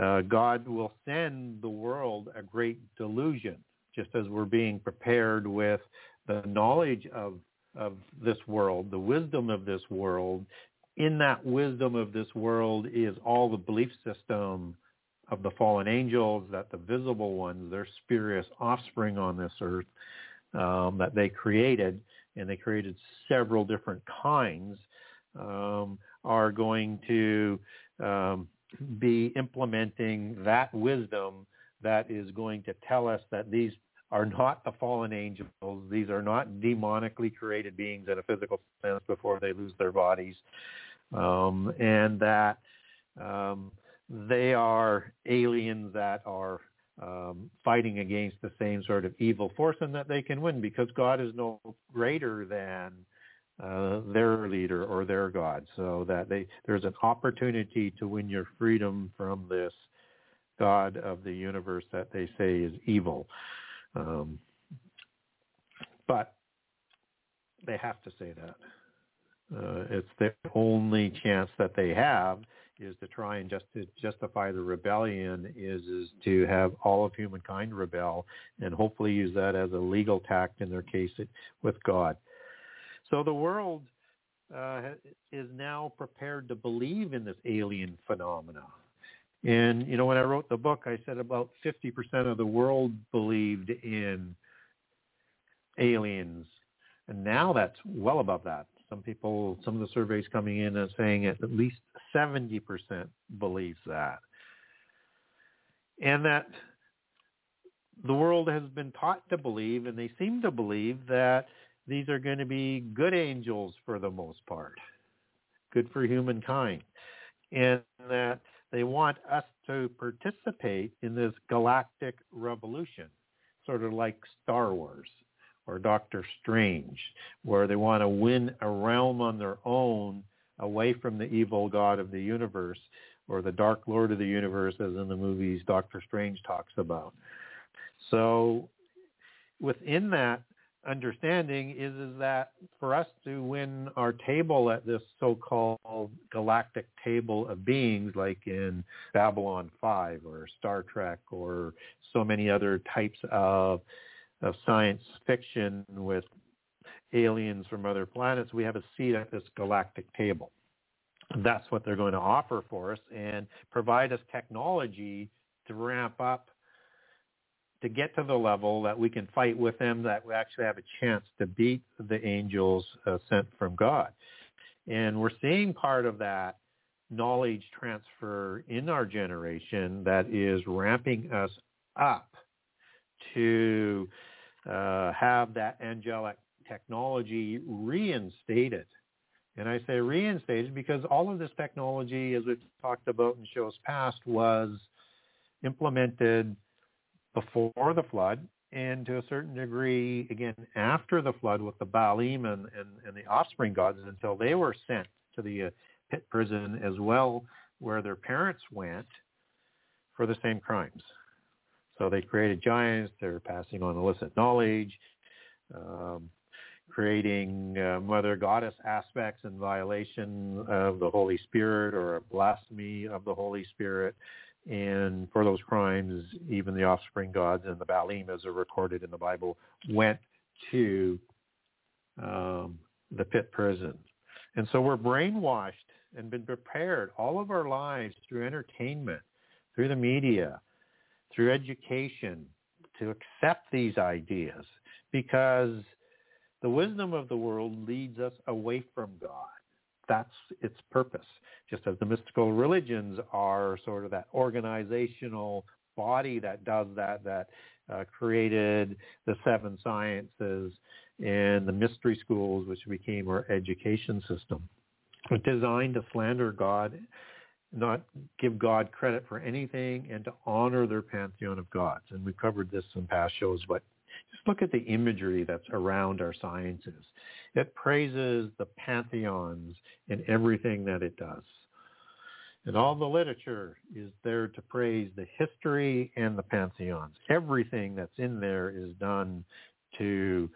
uh, God will send the world a great delusion, just as we're being prepared with the knowledge of, of this world, the wisdom of this world. In that wisdom of this world is all the belief system of the fallen angels, that the visible ones, their spurious offspring on this earth, um, that they created, and they created several different kinds, um, are going to um, be implementing that wisdom that is going to tell us that these are not the fallen angels. These are not demonically created beings in a physical sense before they lose their bodies. Um, and that um, they are aliens that are um, fighting against the same sort of evil force and that they can win because God is no greater than uh, their leader or their god, so that they there's an opportunity to win your freedom from this god of the universe that they say is evil. Um, but they have to say that. Uh, it's the only chance that they have is to try and just to justify the rebellion is is to have all of humankind rebel and hopefully use that as a legal tact in their case with God. So the world uh, is now prepared to believe in this alien phenomena. And, you know, when I wrote the book, I said about 50% of the world believed in aliens. And now that's well above that. Some people, some of the surveys coming in are saying at least 70% believes that. And that the world has been taught to believe, and they seem to believe that these are going to be good angels for the most part, good for humankind, and that they want us to participate in this galactic revolution, sort of like Star Wars or Doctor Strange, where they want to win a realm on their own away from the evil God of the universe or the Dark Lord of the universe, as in the movies Doctor Strange talks about. So within that, understanding is is that for us to win our table at this so-called galactic table of beings like in Babylon 5 or Star Trek or so many other types of of science fiction with aliens from other planets we have a seat at this galactic table. That's what they're going to offer for us and provide us technology to ramp up to get to the level that we can fight with them, that we actually have a chance to beat the angels uh, sent from God. And we're seeing part of that knowledge transfer in our generation that is ramping us up to uh, have that angelic technology reinstated. And I say reinstated because all of this technology, as we've talked about in shows past, was implemented before the flood and to a certain degree, again, after the flood with the Baalim and, and, and the offspring gods until they were sent to the uh, pit prison as well, where their parents went for the same crimes. So they created giants. They're passing on illicit knowledge, um, creating uh, mother goddess aspects in violation of the Holy Spirit or a blasphemy of the Holy Spirit. And for those crimes, even the offspring gods and the Baalim, as are recorded in the Bible, went to um, the pit prison. And so we're brainwashed and been prepared all of our lives through entertainment, through the media, through education to accept these ideas because the wisdom of the world leads us away from God. That's its purpose. Just as the mystical religions are sort of that organizational body that does that, that uh, created the seven sciences and the mystery schools, which became our education system. Designed to slander God not give God credit for anything and to honor their pantheon of gods. And we covered this in past shows, but just look at the imagery that's around our sciences. It praises the pantheons in everything that it does. And all the literature is there to praise the history and the pantheons. Everything that's in there is done to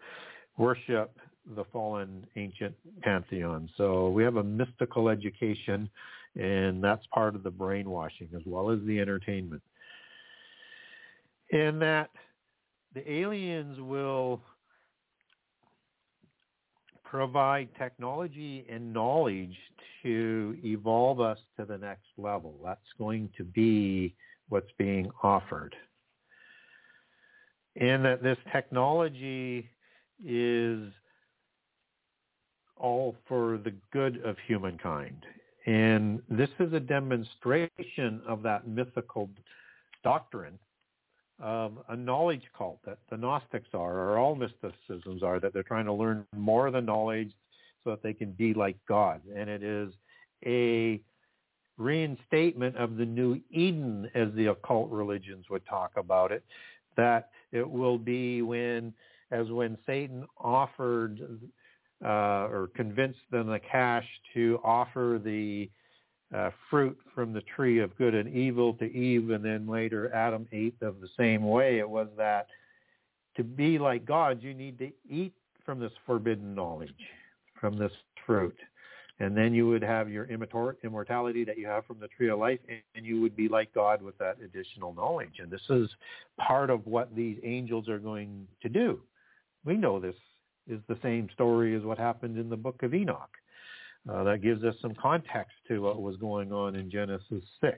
worship the fallen ancient pantheon. So we have a mystical education and that's part of the brainwashing as well as the entertainment. And that the aliens will provide technology and knowledge to evolve us to the next level. That's going to be what's being offered. And that this technology is all for the good of humankind. And this is a demonstration of that mythical doctrine of a knowledge cult that the Gnostics are, or all mysticisms are, that they're trying to learn more of the knowledge so that they can be like God. And it is a reinstatement of the new Eden, as the occult religions would talk about it, that it will be when, as when Satan offered uh, or convinced them the cash to offer the uh, fruit from the tree of good and evil to Eve, and then later Adam ate of the same way. It was that to be like God, you need to eat from this forbidden knowledge, from this fruit. And then you would have your immortality that you have from the tree of life, and you would be like God with that additional knowledge. And this is part of what these angels are going to do. We know this is the same story as what happened in the book of Enoch. Uh, that gives us some context to what was going on in Genesis 6.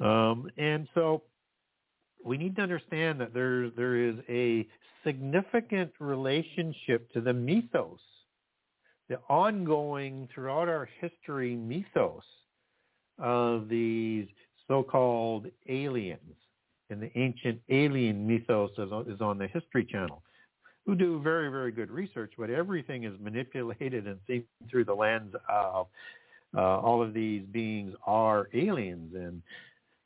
Um, and so we need to understand that there, there is a significant relationship to the mythos, the ongoing throughout our history mythos of these so-called aliens. And the ancient alien mythos is on, is on the History Channel who do very, very good research, but everything is manipulated and seen through the lens of uh, all of these beings are aliens. And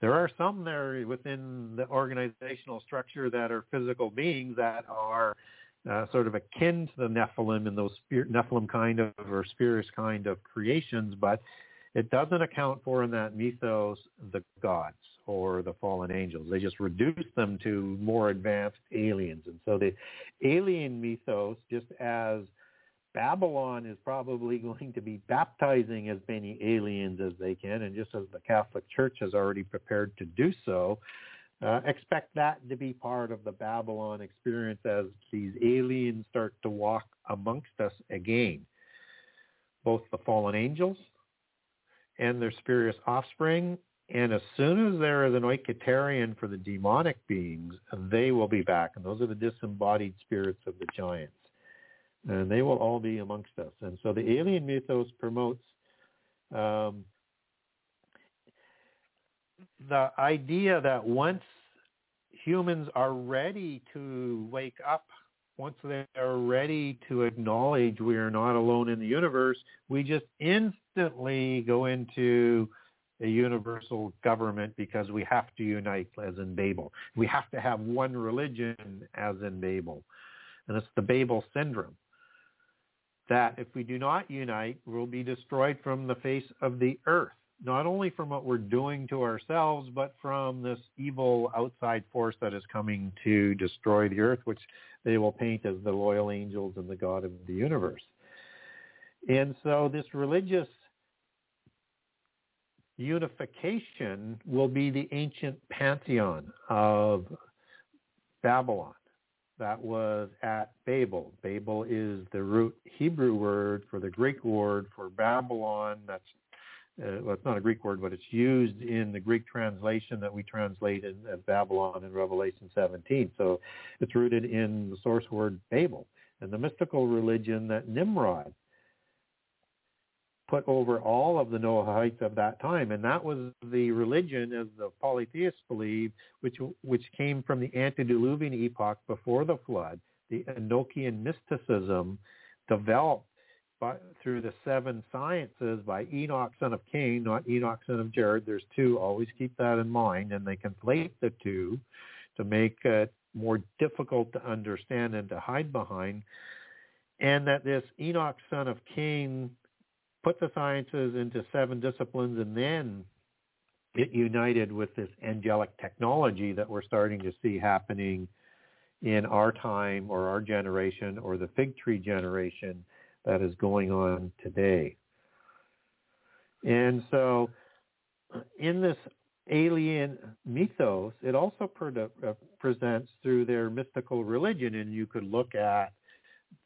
there are some there within the organizational structure that are physical beings that are uh, sort of akin to the Nephilim and those Nephilim kind of or spirits kind of creations, but it doesn't account for in that mythos the gods or the fallen angels. They just reduce them to more advanced aliens. And so the alien mythos, just as Babylon is probably going to be baptizing as many aliens as they can, and just as the Catholic Church has already prepared to do so, uh, expect that to be part of the Babylon experience as these aliens start to walk amongst us again. Both the fallen angels and their spurious offspring and as soon as there is an oiketerion for the demonic beings, they will be back. And those are the disembodied spirits of the giants. And they will all be amongst us. And so the alien mythos promotes um, the idea that once humans are ready to wake up once they are ready to acknowledge we are not alone in the universe, we just instantly go into a universal government because we have to unite as in Babel. We have to have one religion as in Babel. And it's the Babel syndrome that if we do not unite, we'll be destroyed from the face of the earth, not only from what we're doing to ourselves, but from this evil outside force that is coming to destroy the earth, which they will paint as the loyal angels and the God of the universe. And so this religious unification will be the ancient pantheon of Babylon that was at Babel. Babel is the root Hebrew word for the Greek word for Babylon. That's uh, well, it's not a Greek word, but it's used in the Greek translation that we translate in, as Babylon in Revelation 17. So it's rooted in the source word Babel and the mystical religion that Nimrod put over all of the Noahites of that time, and that was the religion, as the polytheists believed, which which came from the antediluvian epoch before the flood. The Enochian mysticism developed by, through the seven sciences by Enoch, son of Cain, not Enoch, son of Jared. There's two. Always keep that in mind, and they conflate the two to make it more difficult to understand and to hide behind. And that this Enoch, son of Cain, put the sciences into seven disciplines and then it united with this angelic technology that we're starting to see happening in our time or our generation or the fig tree generation that is going on today. And so in this alien mythos, it also pre- uh, presents through their mystical religion, and you could look at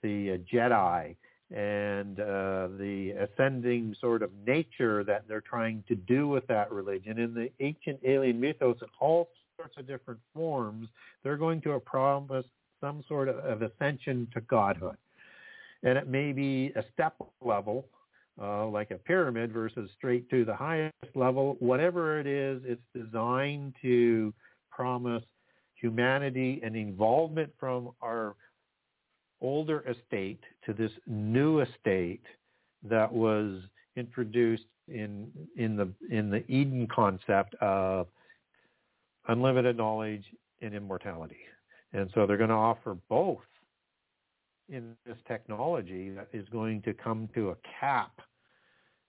the uh, Jedi and uh, the ascending sort of nature that they're trying to do with that religion. In the ancient alien mythos, in all sorts of different forms, they're going to promise some sort of, of ascension to godhood. And it may be a step level, uh, like a pyramid versus straight to the highest level. Whatever it is, it's designed to promise humanity an involvement from our older estate to this new estate that was introduced in in the in the Eden concept of unlimited knowledge and immortality. And so they're going to offer both in this technology that is going to come to a cap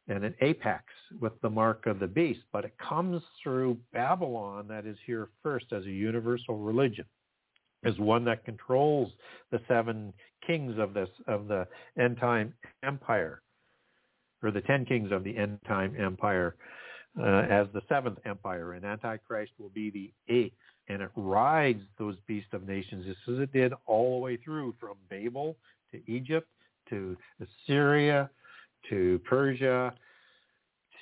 and an apex with the mark of the beast, but it comes through Babylon that is here first as a universal religion is one that controls the seven kings of this of the end time empire, or the ten kings of the end time empire, uh, as the seventh empire, and Antichrist will be the eighth, and it rides those beasts of nations just as it did all the way through from Babel to Egypt to Assyria to Persia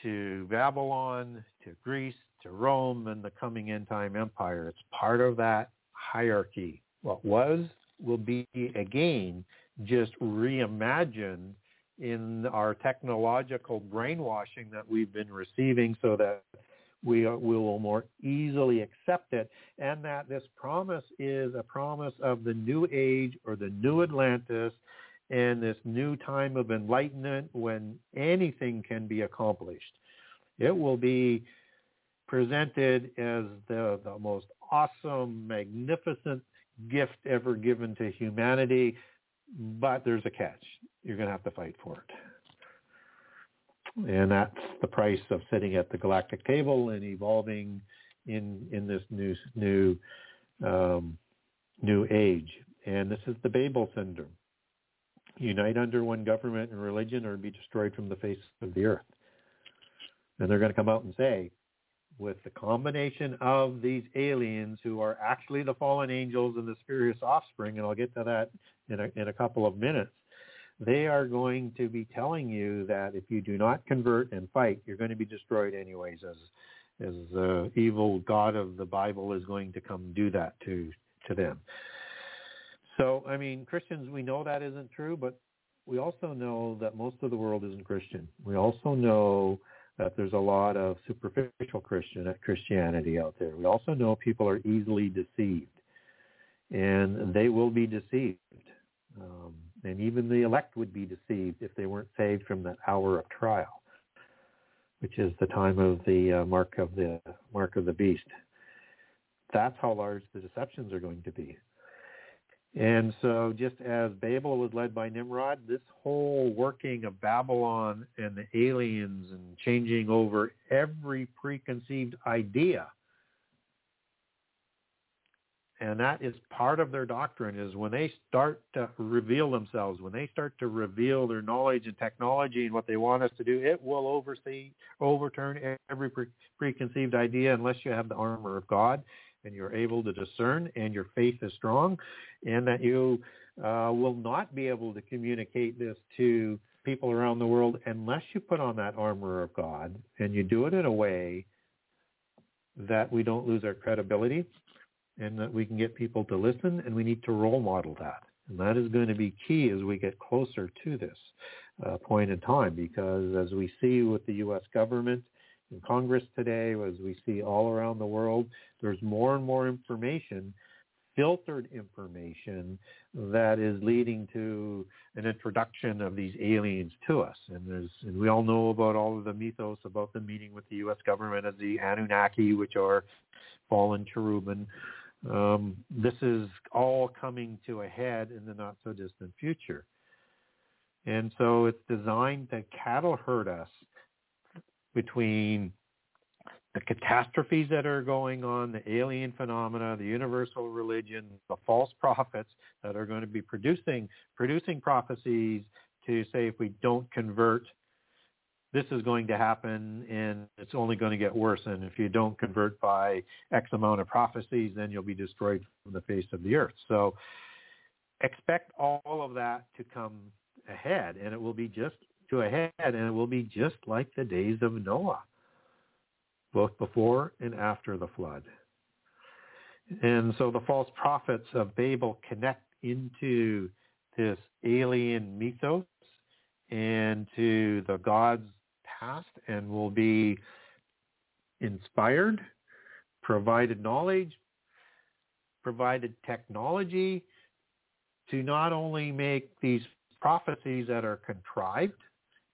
to Babylon to Greece to Rome and the coming end time empire. It's part of that hierarchy. What was will be again just reimagined in our technological brainwashing that we've been receiving so that we, are, we will more easily accept it and that this promise is a promise of the new age or the new Atlantis and this new time of enlightenment when anything can be accomplished. It will be presented as the, the most awesome, magnificent gift ever given to humanity, but there's a catch. You're going to have to fight for it. And that's the price of sitting at the galactic table and evolving in in this new new um, new age. And this is the Babel syndrome. Unite under one government and religion or be destroyed from the face of the earth. And they're going to come out and say, with the combination of these aliens who are actually the fallen angels and the spurious offspring, and I'll get to that in a, in a couple of minutes, they are going to be telling you that if you do not convert and fight, you're going to be destroyed anyways, as as the evil God of the Bible is going to come do that to to them. So, I mean, Christians, we know that isn't true, but we also know that most of the world isn't Christian. We also know that there's a lot of superficial Christian Christianity out there. We also know people are easily deceived, and they will be deceived. Um, and even the elect would be deceived if they weren't saved from that hour of trial, which is the time of the uh, mark of the mark of the beast. That's how large the deceptions are going to be. And so just as Babel was led by Nimrod, this whole working of Babylon and the aliens and changing over every preconceived idea. And that is part of their doctrine is when they start to reveal themselves when they start to reveal their knowledge and technology and what they want us to do it will oversee overturn every pre- preconceived idea unless you have the armor of god and you're able to discern and your faith is strong and that you uh, will not be able to communicate this to people around the world unless you put on that armor of god and you do it in a way that we don't lose our credibility and that we can get people to listen and we need to role model that. And that is going to be key as we get closer to this uh, point in time because as we see with the U.S. government in Congress today, as we see all around the world, there's more and more information, filtered information that is leading to an introduction of these aliens to us. And, there's, and we all know about all of the mythos about the meeting with the U.S. government of the Anunnaki, which are fallen cherubim. Um, this is all coming to a head in the not so distant future. And so it's designed to cattle herd us between the catastrophes that are going on, the alien phenomena, the universal religion, the false prophets that are going to be producing producing prophecies to say if we don't convert this is going to happen and it's only going to get worse. And if you don't convert by X amount of prophecies, then you'll be destroyed from the face of the earth. So expect all of that to come ahead and it will be just to ahead and it will be just like the days of Noah, both before and after the flood. And so the false prophets of Babel connect into this alien mythos and to the gods past and will be inspired, provided knowledge, provided technology to not only make these prophecies that are contrived,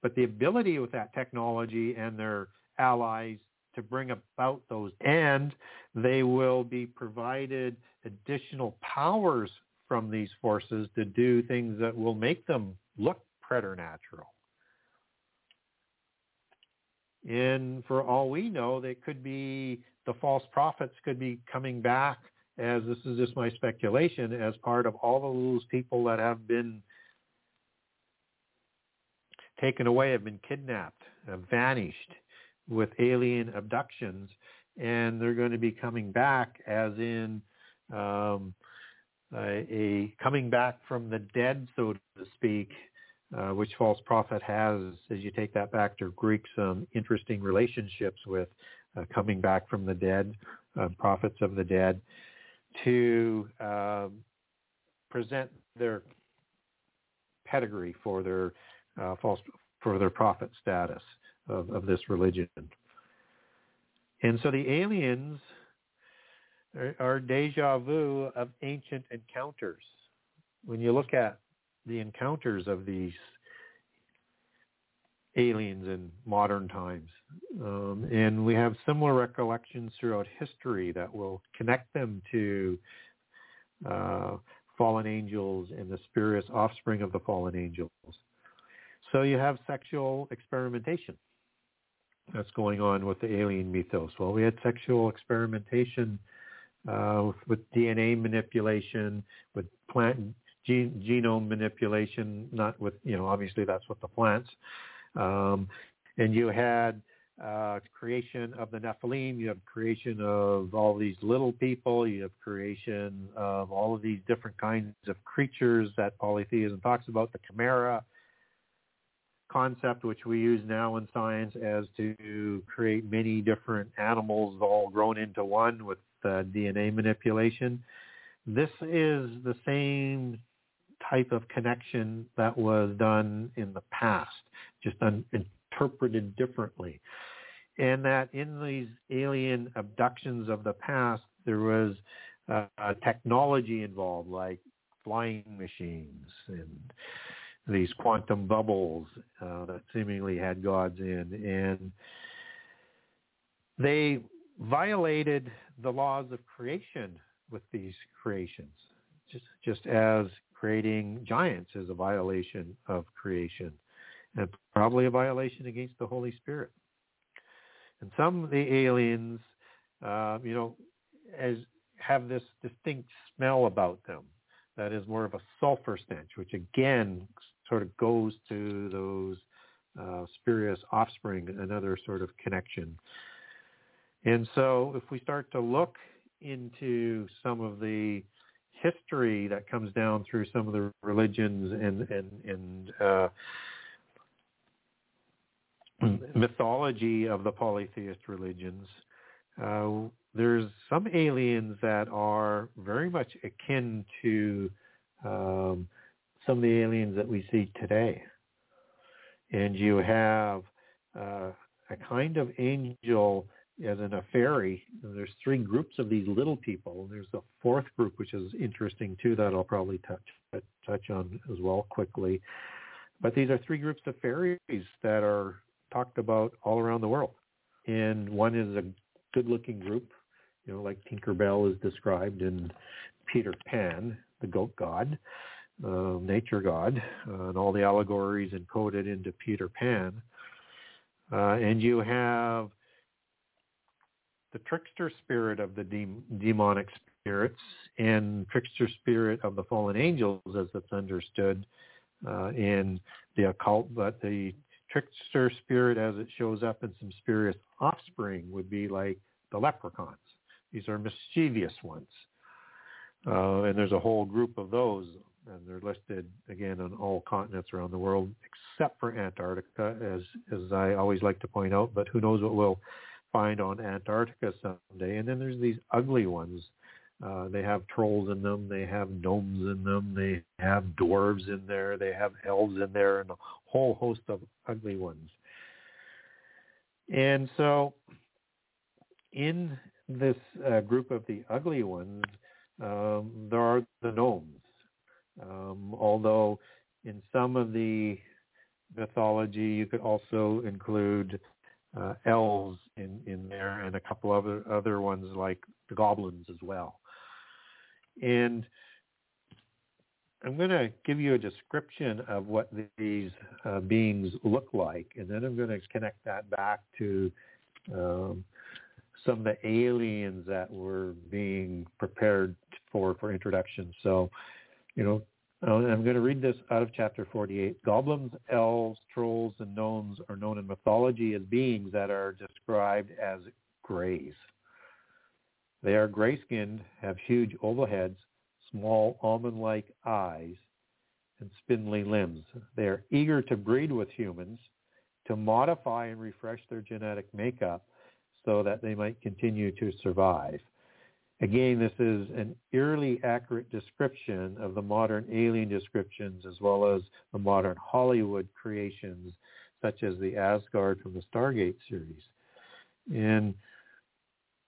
but the ability with that technology and their allies to bring about those. And they will be provided additional powers from these forces to do things that will make them look preternatural. And for all we know, they could be the false prophets could be coming back as this is just my speculation as part of all of those people that have been taken away, have been kidnapped, have vanished with alien abductions, and they're going to be coming back as in um, a, a coming back from the dead, so to speak, uh, which false prophet has, as you take that back to Greek, some interesting relationships with uh, coming back from the dead, uh, prophets of the dead, to um, present their pedigree for their uh, false for their prophet status of, of this religion. And so the aliens are, deja vu of ancient encounters. When you look at the encounters of these aliens in modern times. Um, and we have similar recollections throughout history that will connect them to uh, fallen angels and the spirits, offspring of the fallen angels. So you have sexual experimentation that's going on with the alien mythos. Well, we had sexual experimentation uh, with, DNA manipulation, with plant genome manipulation, not with, you know, obviously that's with the plants. Um, and you had uh, creation of the Nephilim, you have creation of all these little people, you have creation of all of these different kinds of creatures that polytheism talks about, the chimera concept, which we use now in science as to create many different animals all grown into one with uh, DNA manipulation. This is the same type of connection that was done in the past, just un- interpreted differently. And that in these alien abductions of the past, there was uh, technology involved, like flying machines and these quantum bubbles uh, that seemingly had gods in, and they violated the laws of creation with these creations, just just as creating giants is a violation of creation, and probably a violation against the Holy Spirit. And some of the aliens, uh, you know, as have this distinct smell about them that is more of a sulfur stench, which again sort of goes to those uh, spurious offspring, another sort of connection. And so if we start to look into some of the history that comes down through some of the religions and and and uh, mythology of the polytheist religions, uh, there's some aliens that are very much akin to um, some of the aliens that we see today. And you have uh, a kind of angel as in a fairy. There's three groups of these little people. And there's a fourth group, which is interesting too, that I'll probably touch touch on as well quickly. But these are three groups of fairies that are talked about all around the world. And one is a good-looking group, you know, like Tinkerbell is described in Peter Pan, the goat god, uh, nature god, uh, and all the allegories encoded into Peter Pan. Uh, and you have the trickster spirit of the de- demonic spirits and trickster spirit of the fallen angels as it's understood uh, in the occult, but the trickster spirit as it shows up in some spurious offspring would be like the leprechauns. These are mischievous ones. Uh, and there's a whole group of those, and they're listed again on all continents around the world, except for Antarctica, as as I always like to point out. But who knows what we'll find on Antarctica someday? And then there's these ugly ones. Uh, they have trolls in them. They have gnomes in them. They have dwarves in there. They have elves in there, and a whole host of ugly ones. And so, in this uh, group of the ugly ones, um, there are the gnomes. Um, although in some of the mythology, you could also include uh, elves in, in there and a couple other other ones like the goblins as well. And I'm going to give you a description of what these uh, beings look like, and then I'm going to connect that back to um, some of the aliens that were being prepared for for introduction. So, you know, uh, I'm going to read this out of chapter 48. Goblins, elves, trolls, and gnomes are known in mythology as beings that are described as grays. They are gray-skinned, have huge oval heads, small almond-like eyes, and spindly limbs. They are eager to breed with humans, to modify and refresh their genetic makeup, so that they might continue to survive. Again, this is an eerily accurate description of the modern alien descriptions as well as the modern Hollywood creations such as the Asgard from the Stargate series. And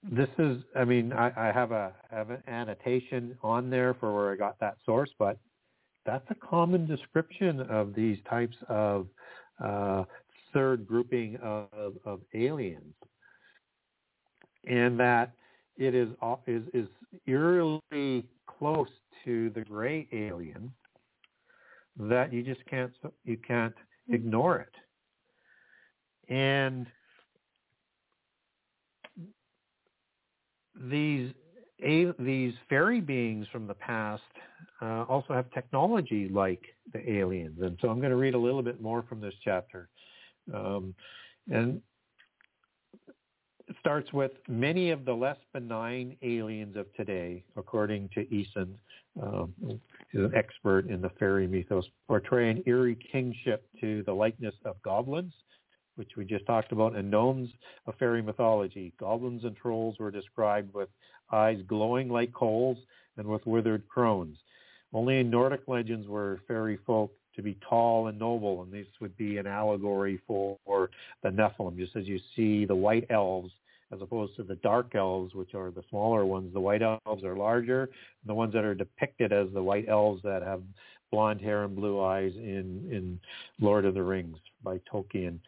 this is, I mean, I, I have a have an annotation on there for where I got that source, but that's a common description of these types of uh, third grouping of, of aliens and that it is is is eerily close to the gray alien that you just can't you can't ignore it. And these these fairy beings from the past uh, also have technology like the aliens, and so I'm going to read a little bit more from this chapter. Um, and starts with many of the less benign aliens of today, according to Eason, um, who's an expert in the fairy mythos, portray an eerie kingship to the likeness of goblins, which we just talked about, and gnomes of fairy mythology. Goblins and trolls were described with eyes glowing like coals and with withered crones. Only in Nordic legends were fairy folk to be tall and noble, and this would be an allegory for the Nephilim, just as you see the white elves as opposed to the dark elves, which are the smaller ones. The white elves are larger. The ones that are depicted as the white elves that have blonde hair and blue eyes in, in Lord of the Rings by Tolkien.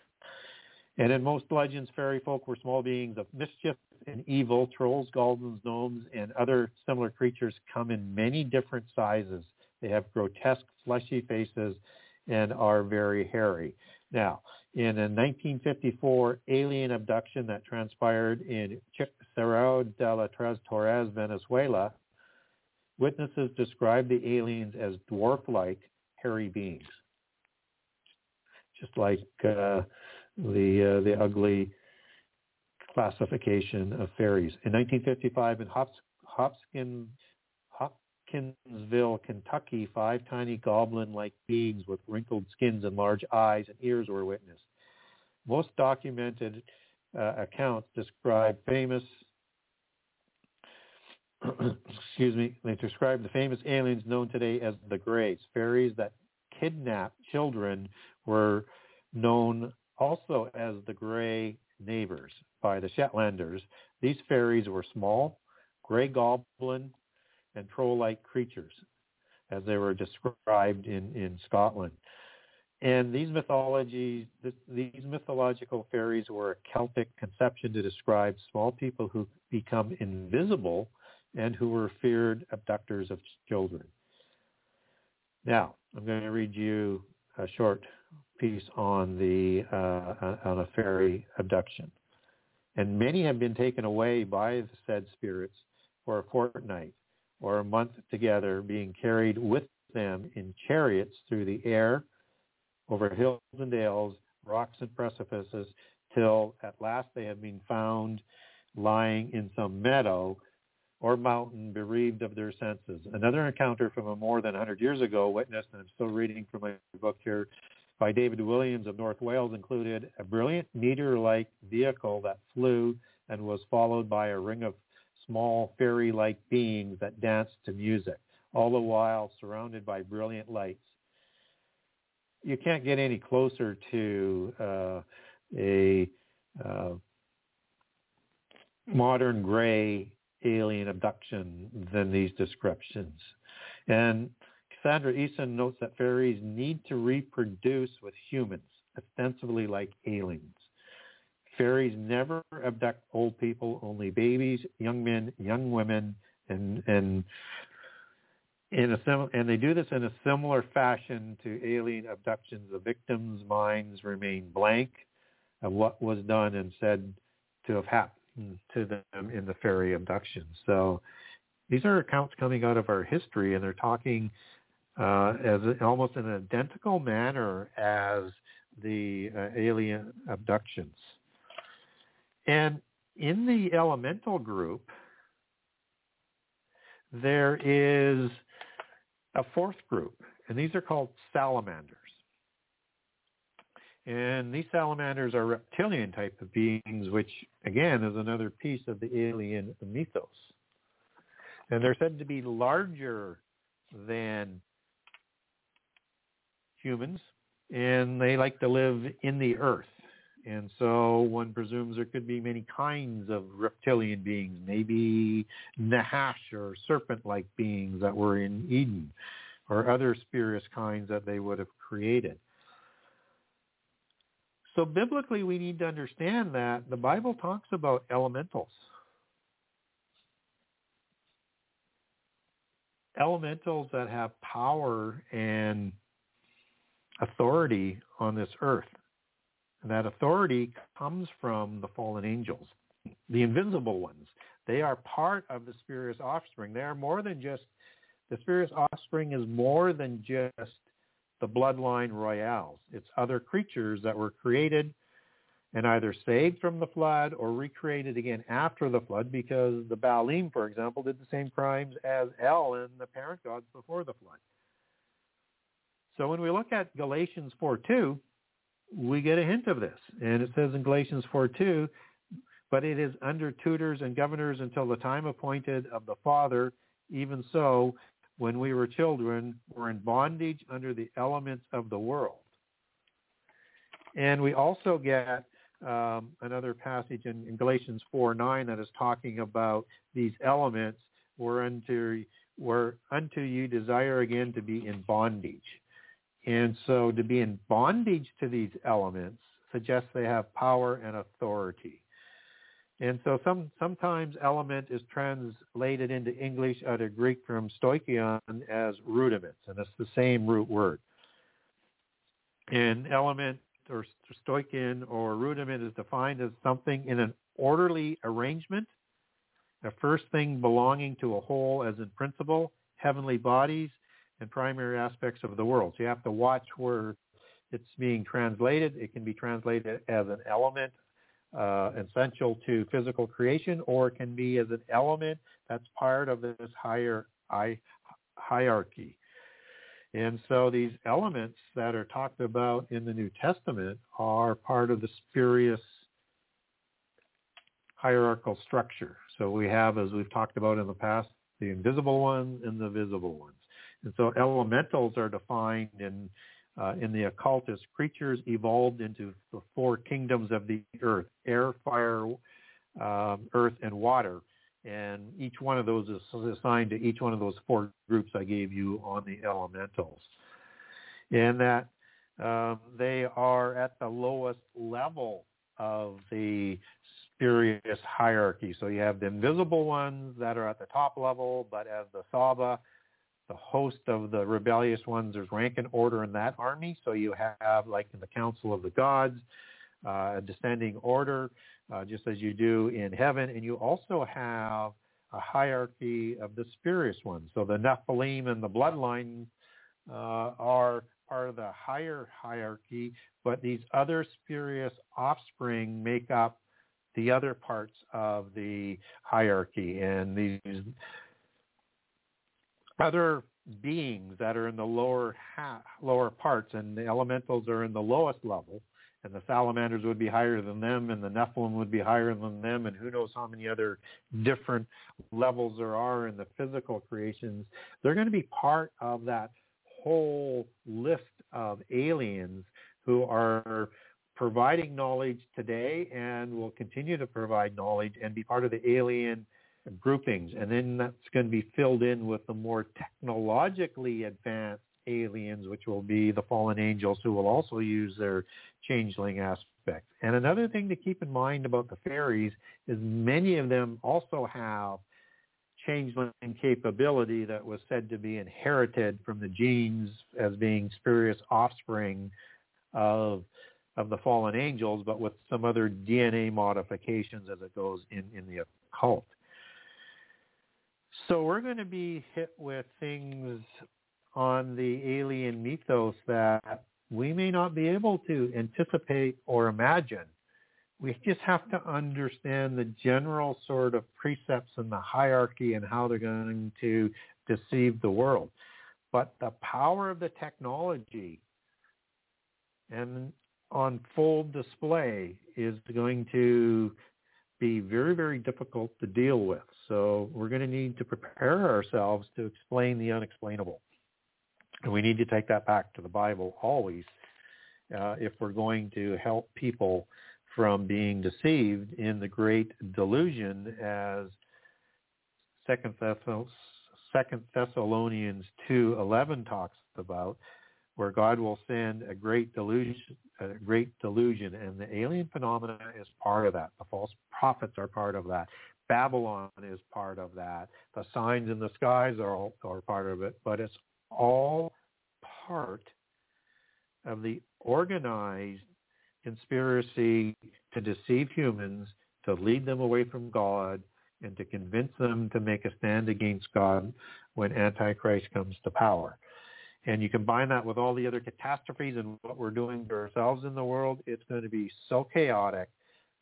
And in most legends, fairy folk were small beings of mischief and evil. Trolls, goblins, gnomes, and other similar creatures come in many different sizes. They have grotesque, fleshy faces and are very hairy. Now, in a 1954 alien abduction that transpired in Cerro de la Tres Torres, Venezuela, witnesses described the aliens as dwarf-like hairy beings, just like uh, the uh, the ugly classification of fairies. In 1955, in Hops, Hopkins, Hopkinsville, Kentucky, five tiny goblin-like beings with wrinkled skins and large eyes and ears were witnessed. Most documented uh, accounts describe famous excuse me, they describe the famous aliens known today as the Greys. Fairies that kidnap children were known also as the Grey Neighbors by the Shetlanders. These fairies were small, gray goblin, and troll-like creatures, as they were described in, in Scotland. And these mythologies, these mythological fairies were a Celtic conception to describe small people who become invisible and who were feared abductors of children. Now, I'm going to read you a short piece on the uh, on a fairy abduction. And many have been taken away by the said spirits for a fortnight or a month together, being carried with them in chariots through the air, over hills and dales, rocks and precipices, till at last they have been found lying in some meadow or mountain bereaved of their senses. Another encounter from a more than 100 years ago witnessed, and I'm still reading from my book here, by David Williams of North Wales included a brilliant meteor-like vehicle that flew and was followed by a ring of small fairy-like beings that danced to music, all the while surrounded by brilliant lights. You can't get any closer to uh, a uh, modern gray alien abduction than these descriptions. And Cassandra Eason notes that fairies need to reproduce with humans, ostensibly like aliens. Fairies never abduct old people, only babies, young men, young women, and and in a sim- and they do this in a similar fashion to alien abductions. The victims' minds remain blank of what was done and said to have happened to them in the fairy abduction. So these are accounts coming out of our history, and they're talking uh, as almost in an identical manner as the uh, alien abductions. And in the elemental group, there is a fourth group, and these are called salamanders. And these salamanders are reptilian type of beings, which again is another piece of the alien mythos. And they're said to be larger than humans, and they like to live in the earth. And so one presumes there could be many kinds of reptilian beings, maybe Nahash or serpent-like beings that were in Eden, or other spurious kinds that they would have created. So biblically, we need to understand that the Bible talks about elementals. Elementals that have power and authority on this earth. That authority comes from the fallen angels, the invisible ones. They are part of the spurious offspring. They are more than just, the spurious offspring is more than just the bloodline royales. It's other creatures that were created and either saved from the flood or recreated again after the flood because the Baalim, for example, did the same crimes as El and the parent gods before the flood. So when we look at Galatians 4.2, we get a hint of this. And it says in Galatians 4.2, but it is under tutors and governors until the time appointed of the Father. Even so, when we were children, were in bondage under the elements of the world. And we also get um, another passage in, in Galatians 4:9 that is talking about these elements whereunto, where unto you desire again to be in bondage. And so to be in bondage to these elements suggests they have power and authority. And so some, sometimes element is translated into English out of Greek from stoicheion as rudiments, and it's the same root word. And element or stoicheion or rudiment is defined as something in an orderly arrangement, a first thing belonging to a whole as in principle, heavenly bodies, and primary aspects of the world. So you have to watch where it's being translated. It can be translated as an element uh, essential to physical creation, or it can be as an element that's part of this higher hierarchy. And so these elements that are talked about in the New Testament are part of the spurious hierarchical structure. So we have, as we've talked about in the past, the invisible ones and the visible ones. And so elementals are defined in uh, in the occult as creatures evolved into the four kingdoms of the earth: air, fire, um, earth, and water and each one of those is assigned to each one of those four groups I gave you on the elementals. And that um, they are at the lowest level of the spurious hierarchy. So you have the invisible ones that are at the top level, but as the Saba, the host of the rebellious ones, there's rank and order in that army. So you have, like in the Council of the Gods, uh, a descending order uh, just as you do in heaven. And you also have a hierarchy of the spurious ones. So the Nephilim and the bloodline uh, are part of the higher hierarchy, but these other spurious offspring make up the other parts of the hierarchy. And these other beings that are in the lower ha- lower parts, and the elementals are in the lowest level, and the salamanders would be higher than them, and the Nephilim would be higher than them, and who knows how many other different levels there are in the physical creations. They're going to be part of that whole list of aliens who are providing knowledge today and will continue to provide knowledge and be part of the alien groupings. And then that's going to be filled in with the more technologically advanced aliens, which will be the fallen angels who will also use their changeling aspect. And another thing to keep in mind about the fairies is many of them also have changeling capability that was said to be inherited from the genes as being spurious offspring of of the fallen angels, but with some other DNA modifications as it goes in, in the occult. So we're going to be hit with things on the alien mythos that we may not be able to anticipate or imagine. We just have to understand the general sort of precepts and the hierarchy and how they're going to deceive the world. But the power of the technology and on full display is going to be very, very difficult to deal with. So we're going to need to prepare ourselves to explain the unexplainable. And we need to take that back to the Bible always uh, if we're going to help people from being deceived in the great delusion as Second, Thessalonians 2:11 talks about, where God will send a great delusion, a great delusion, and the alien phenomena is part of that. The false prophets are part of that. Babylon is part of that. The signs in the skies are all, are part of it, but it's all part of the organized conspiracy to deceive humans, to lead them away from God, and to convince them to make a stand against God when Antichrist comes to power. And you combine that with all the other catastrophes and what we're doing to ourselves in the world, it's going to be so chaotic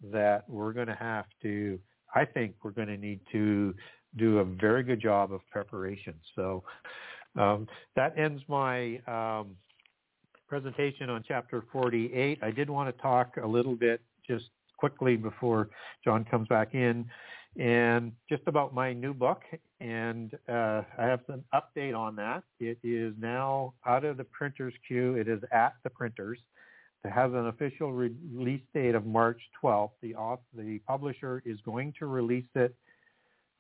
that we're going to have to, I think we're going to need to do a very good job of preparation. So um, that ends my um, presentation on chapter 48. I did want to talk a little bit just quickly before John comes back in and just about my new book. And uh, I have an update on that. It is now out of the printer's queue. It is at the printers. It have an official release date of March 12th. The the publisher is going to release it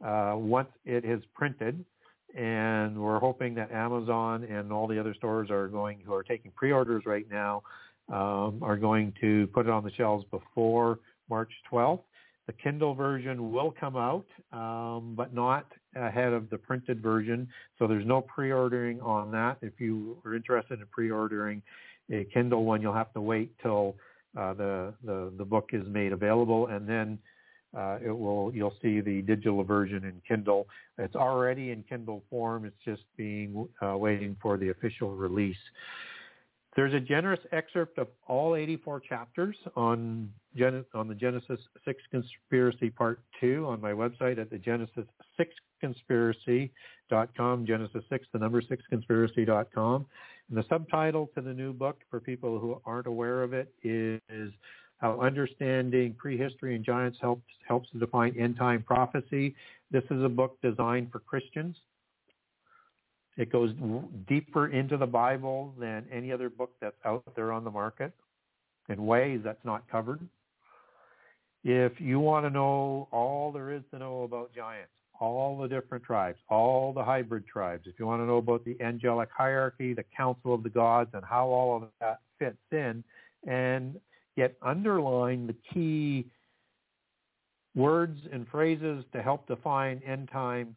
uh, once it is printed, and we're hoping that Amazon and all the other stores are going who are taking pre-orders right now um, are going to put it on the shelves before March 12th. The Kindle version will come out, um, but not ahead of the printed version. So there's no pre-ordering on that. If you are interested in pre-ordering a Kindle one, you'll have to wait till uh, the, the the book is made available, and then uh, it will you'll see the digital version in Kindle. It's already in Kindle form. It's just being uh, waiting for the official release. There's a generous excerpt of all 84 chapters on Gen- on the Genesis 6 Conspiracy Part 2 on my website at the Genesis 6 Conspiracy.com, Genesis 6, the number 6 Conspiracy.com. And the subtitle to the new book for people who aren't aware of it is How Understanding Prehistory and Giants Helps, helps to Define End Time Prophecy. This is a book designed for Christians. It goes deeper into the Bible than any other book that's out there on the market in ways that's not covered. If you want to know all there is to know about giants, all the different tribes, all the hybrid tribes, if you want to know about the angelic hierarchy, the council of the gods, and how all of that fits in, and yet underline the key words and phrases to help define end time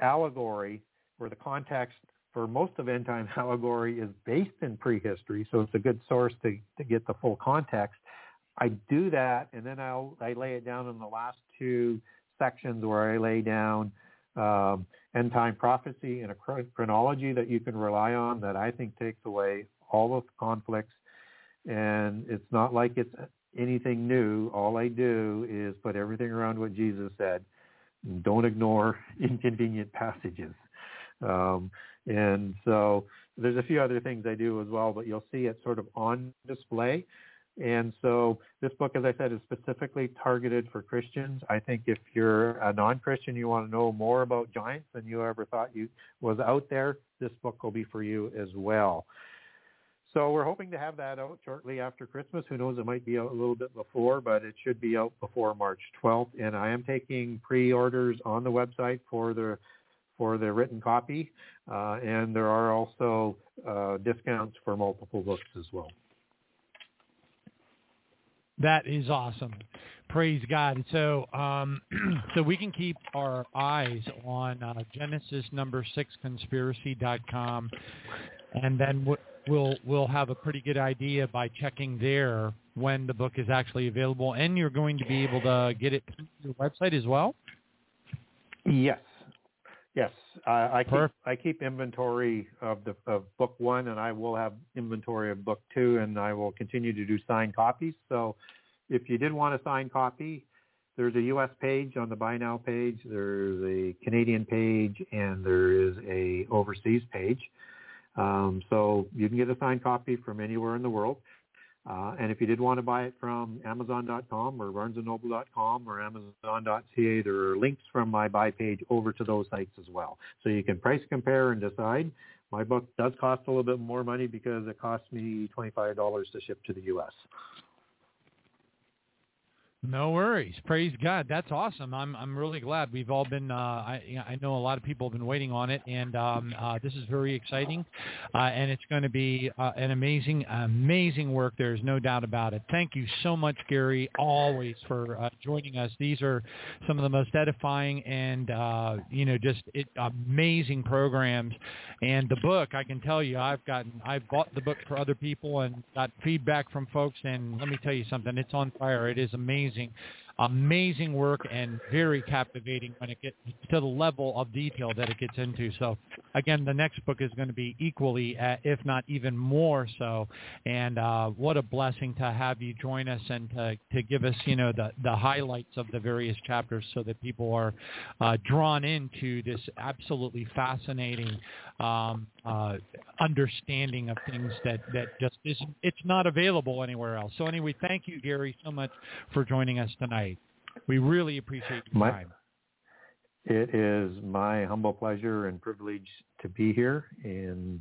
allegory where the context for most of end time allegory is based in prehistory, so it's a good source to, to get the full context. I do that, and then I'll I lay it down in the last two sections where I lay down um, end time prophecy and a chronology that you can rely on that I think takes away all of the conflicts. And it's not like it's anything new. All I do is put everything around what Jesus said. Don't ignore inconvenient passages. Um, and so there's a few other things I do as well, but you'll see it sort of on display. And so this book, as I said, is specifically targeted for Christians. I think if you're a non-Christian, you want to know more about giants than you ever thought you was out there, this book will be for you as well. So we're hoping to have that out shortly after Christmas. Who knows, it might be out a little bit before, but it should be out before March 12th. And I am taking pre-orders on the website for the for the written copy, uh, and there are also uh, discounts for multiple books as well. That is awesome. Praise God. So, um, so we can keep our eyes on uh, Genesis number six conspiracy.com, and then we'll we'll have a pretty good idea by checking there when the book is actually available. And you're going to be able to get it through your website as well. Yes, Yes, uh, I keep I keep inventory of the of book one, and I will have inventory of book two, and I will continue to do signed copies. So, if you did want a signed copy, there's a U.S. page on the buy now page. There's a Canadian page, and there is a overseas page. Um, so you can get a signed copy from anywhere in the world. Uh, and if you did want to buy it from Amazon.com or BarnesandNoble.com or Amazon.ca, there are links from my buy page over to those sites as well. So you can price compare and decide. My book does cost a little bit more money because it costs me $25 to ship to the U.S. No worries. Praise God. That's awesome. I'm I'm really glad we've all been. Uh, I I know a lot of people have been waiting on it, and um, uh, this is very exciting, uh, and it's going to be uh, an amazing amazing work. There's no doubt about it. Thank you so much, Gary, always for uh, joining us. These are some of the most edifying and uh, you know just it, amazing programs, and the book. I can tell you, I've gotten I've bought the book for other people and got feedback from folks, and let me tell you something. It's on fire. It is amazing amazing, amazing work and very captivating when it gets to the level of detail that it gets into. So again, the next book is going to be equally, uh, if not even more so. And uh, what a blessing to have you join us and to, to give us, you know, the, the highlights of the various chapters so that people are uh, drawn into this absolutely fascinating um, uh, understanding of things that, that just isn't, it's not available anywhere else. So anyway, thank you, Gary, so much for joining us tonight. We really appreciate your my, time. It is my humble pleasure and privilege to be here. And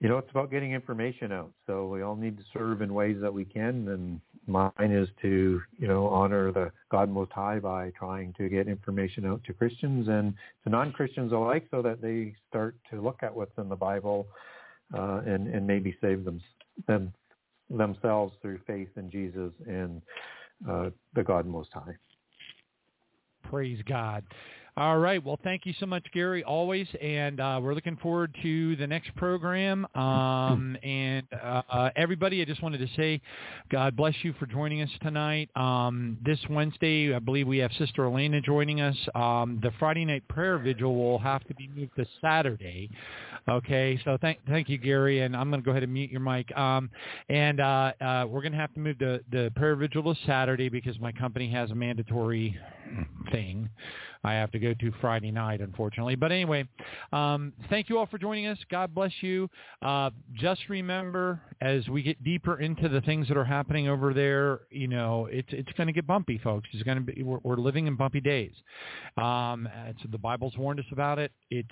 you know, it's about getting information out. So we all need to serve in ways that we can, and mine is to, you know, honor the God Most High by trying to get information out to Christians and to non-Christians alike, so that they start to look at what's in the Bible uh, and and maybe save them, them themselves through faith in Jesus and uh, the God Most High. Praise God. All right. Well, thank you so much, Gary, always. And uh, we're looking forward to the next program. Um, and uh, uh, everybody, I just wanted to say God bless you for joining us tonight. Um, this Wednesday, I believe we have Sister Elena joining us. Um, the Friday night prayer vigil will have to be moved to Saturday. Okay. So thank, thank you, Gary. And I'm going to go ahead and mute your mic. Um, and uh, uh, we're going to have to move the, the prayer vigil to Saturday because my company has a mandatory thing. I have to go to Friday night, unfortunately. But anyway, um, thank you all for joining us. God bless you. Uh, just remember, as we get deeper into the things that are happening over there, you know, it's it's going to get bumpy, folks. It's going to be we're, we're living in bumpy days. Um, it's, the Bible's warned us about it. It's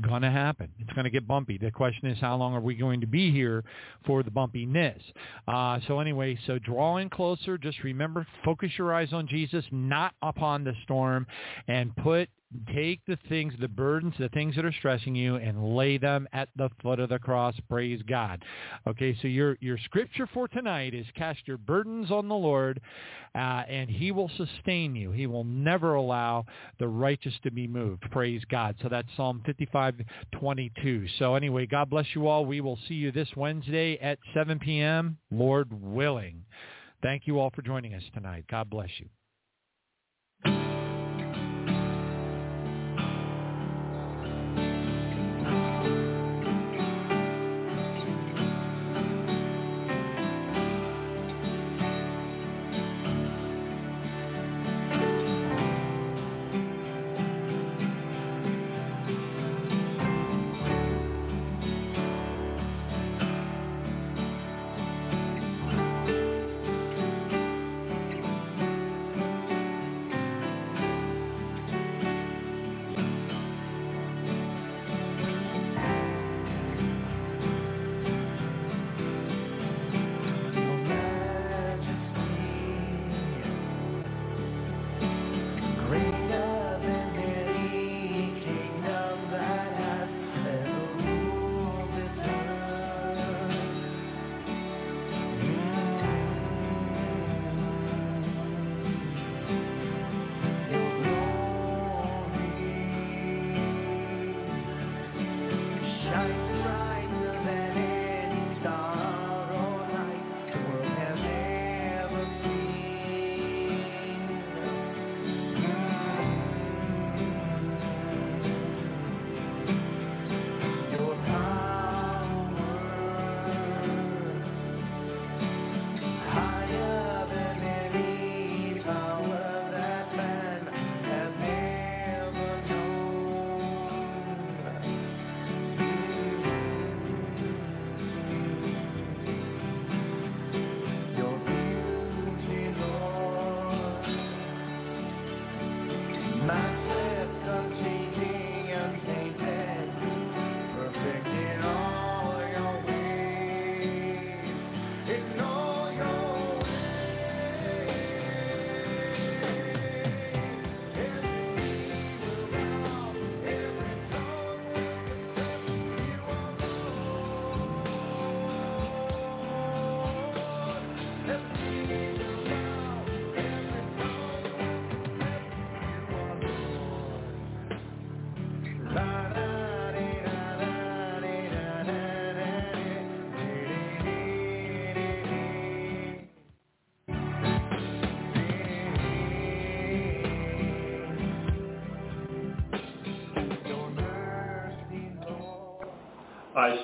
going to happen. It's going to get bumpy. The question is, how long are we going to be here for the bumpiness? Uh, so anyway, so draw in closer. Just remember, focus your eyes on Jesus, not upon the storm, and put take the things, the burdens, the things that are stressing you, and lay them at the foot of the cross. Praise God. Okay, so your your scripture for tonight is cast your burdens on the Lord, uh, and He will sustain you. He will never allow the righteous to be moved. Praise God. So that's Psalm 55, 22. So anyway, God bless you all. We will see you this Wednesday at 7 p.m., Lord willing. Thank you all for joining us tonight. God bless you.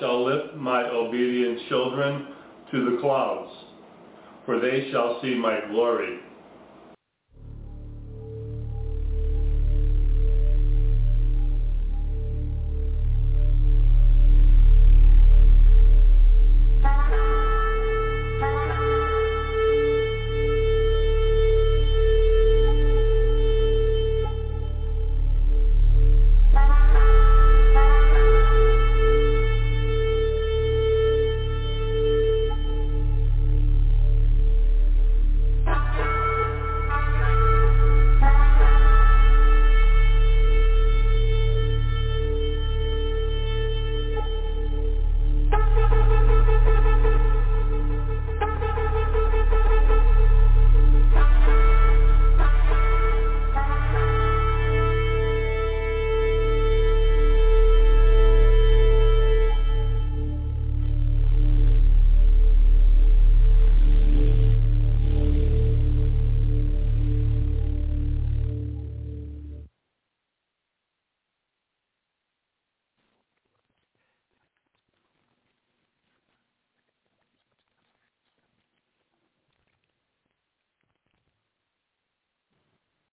Shall lift my obedient children to the clouds, for they shall see my glory.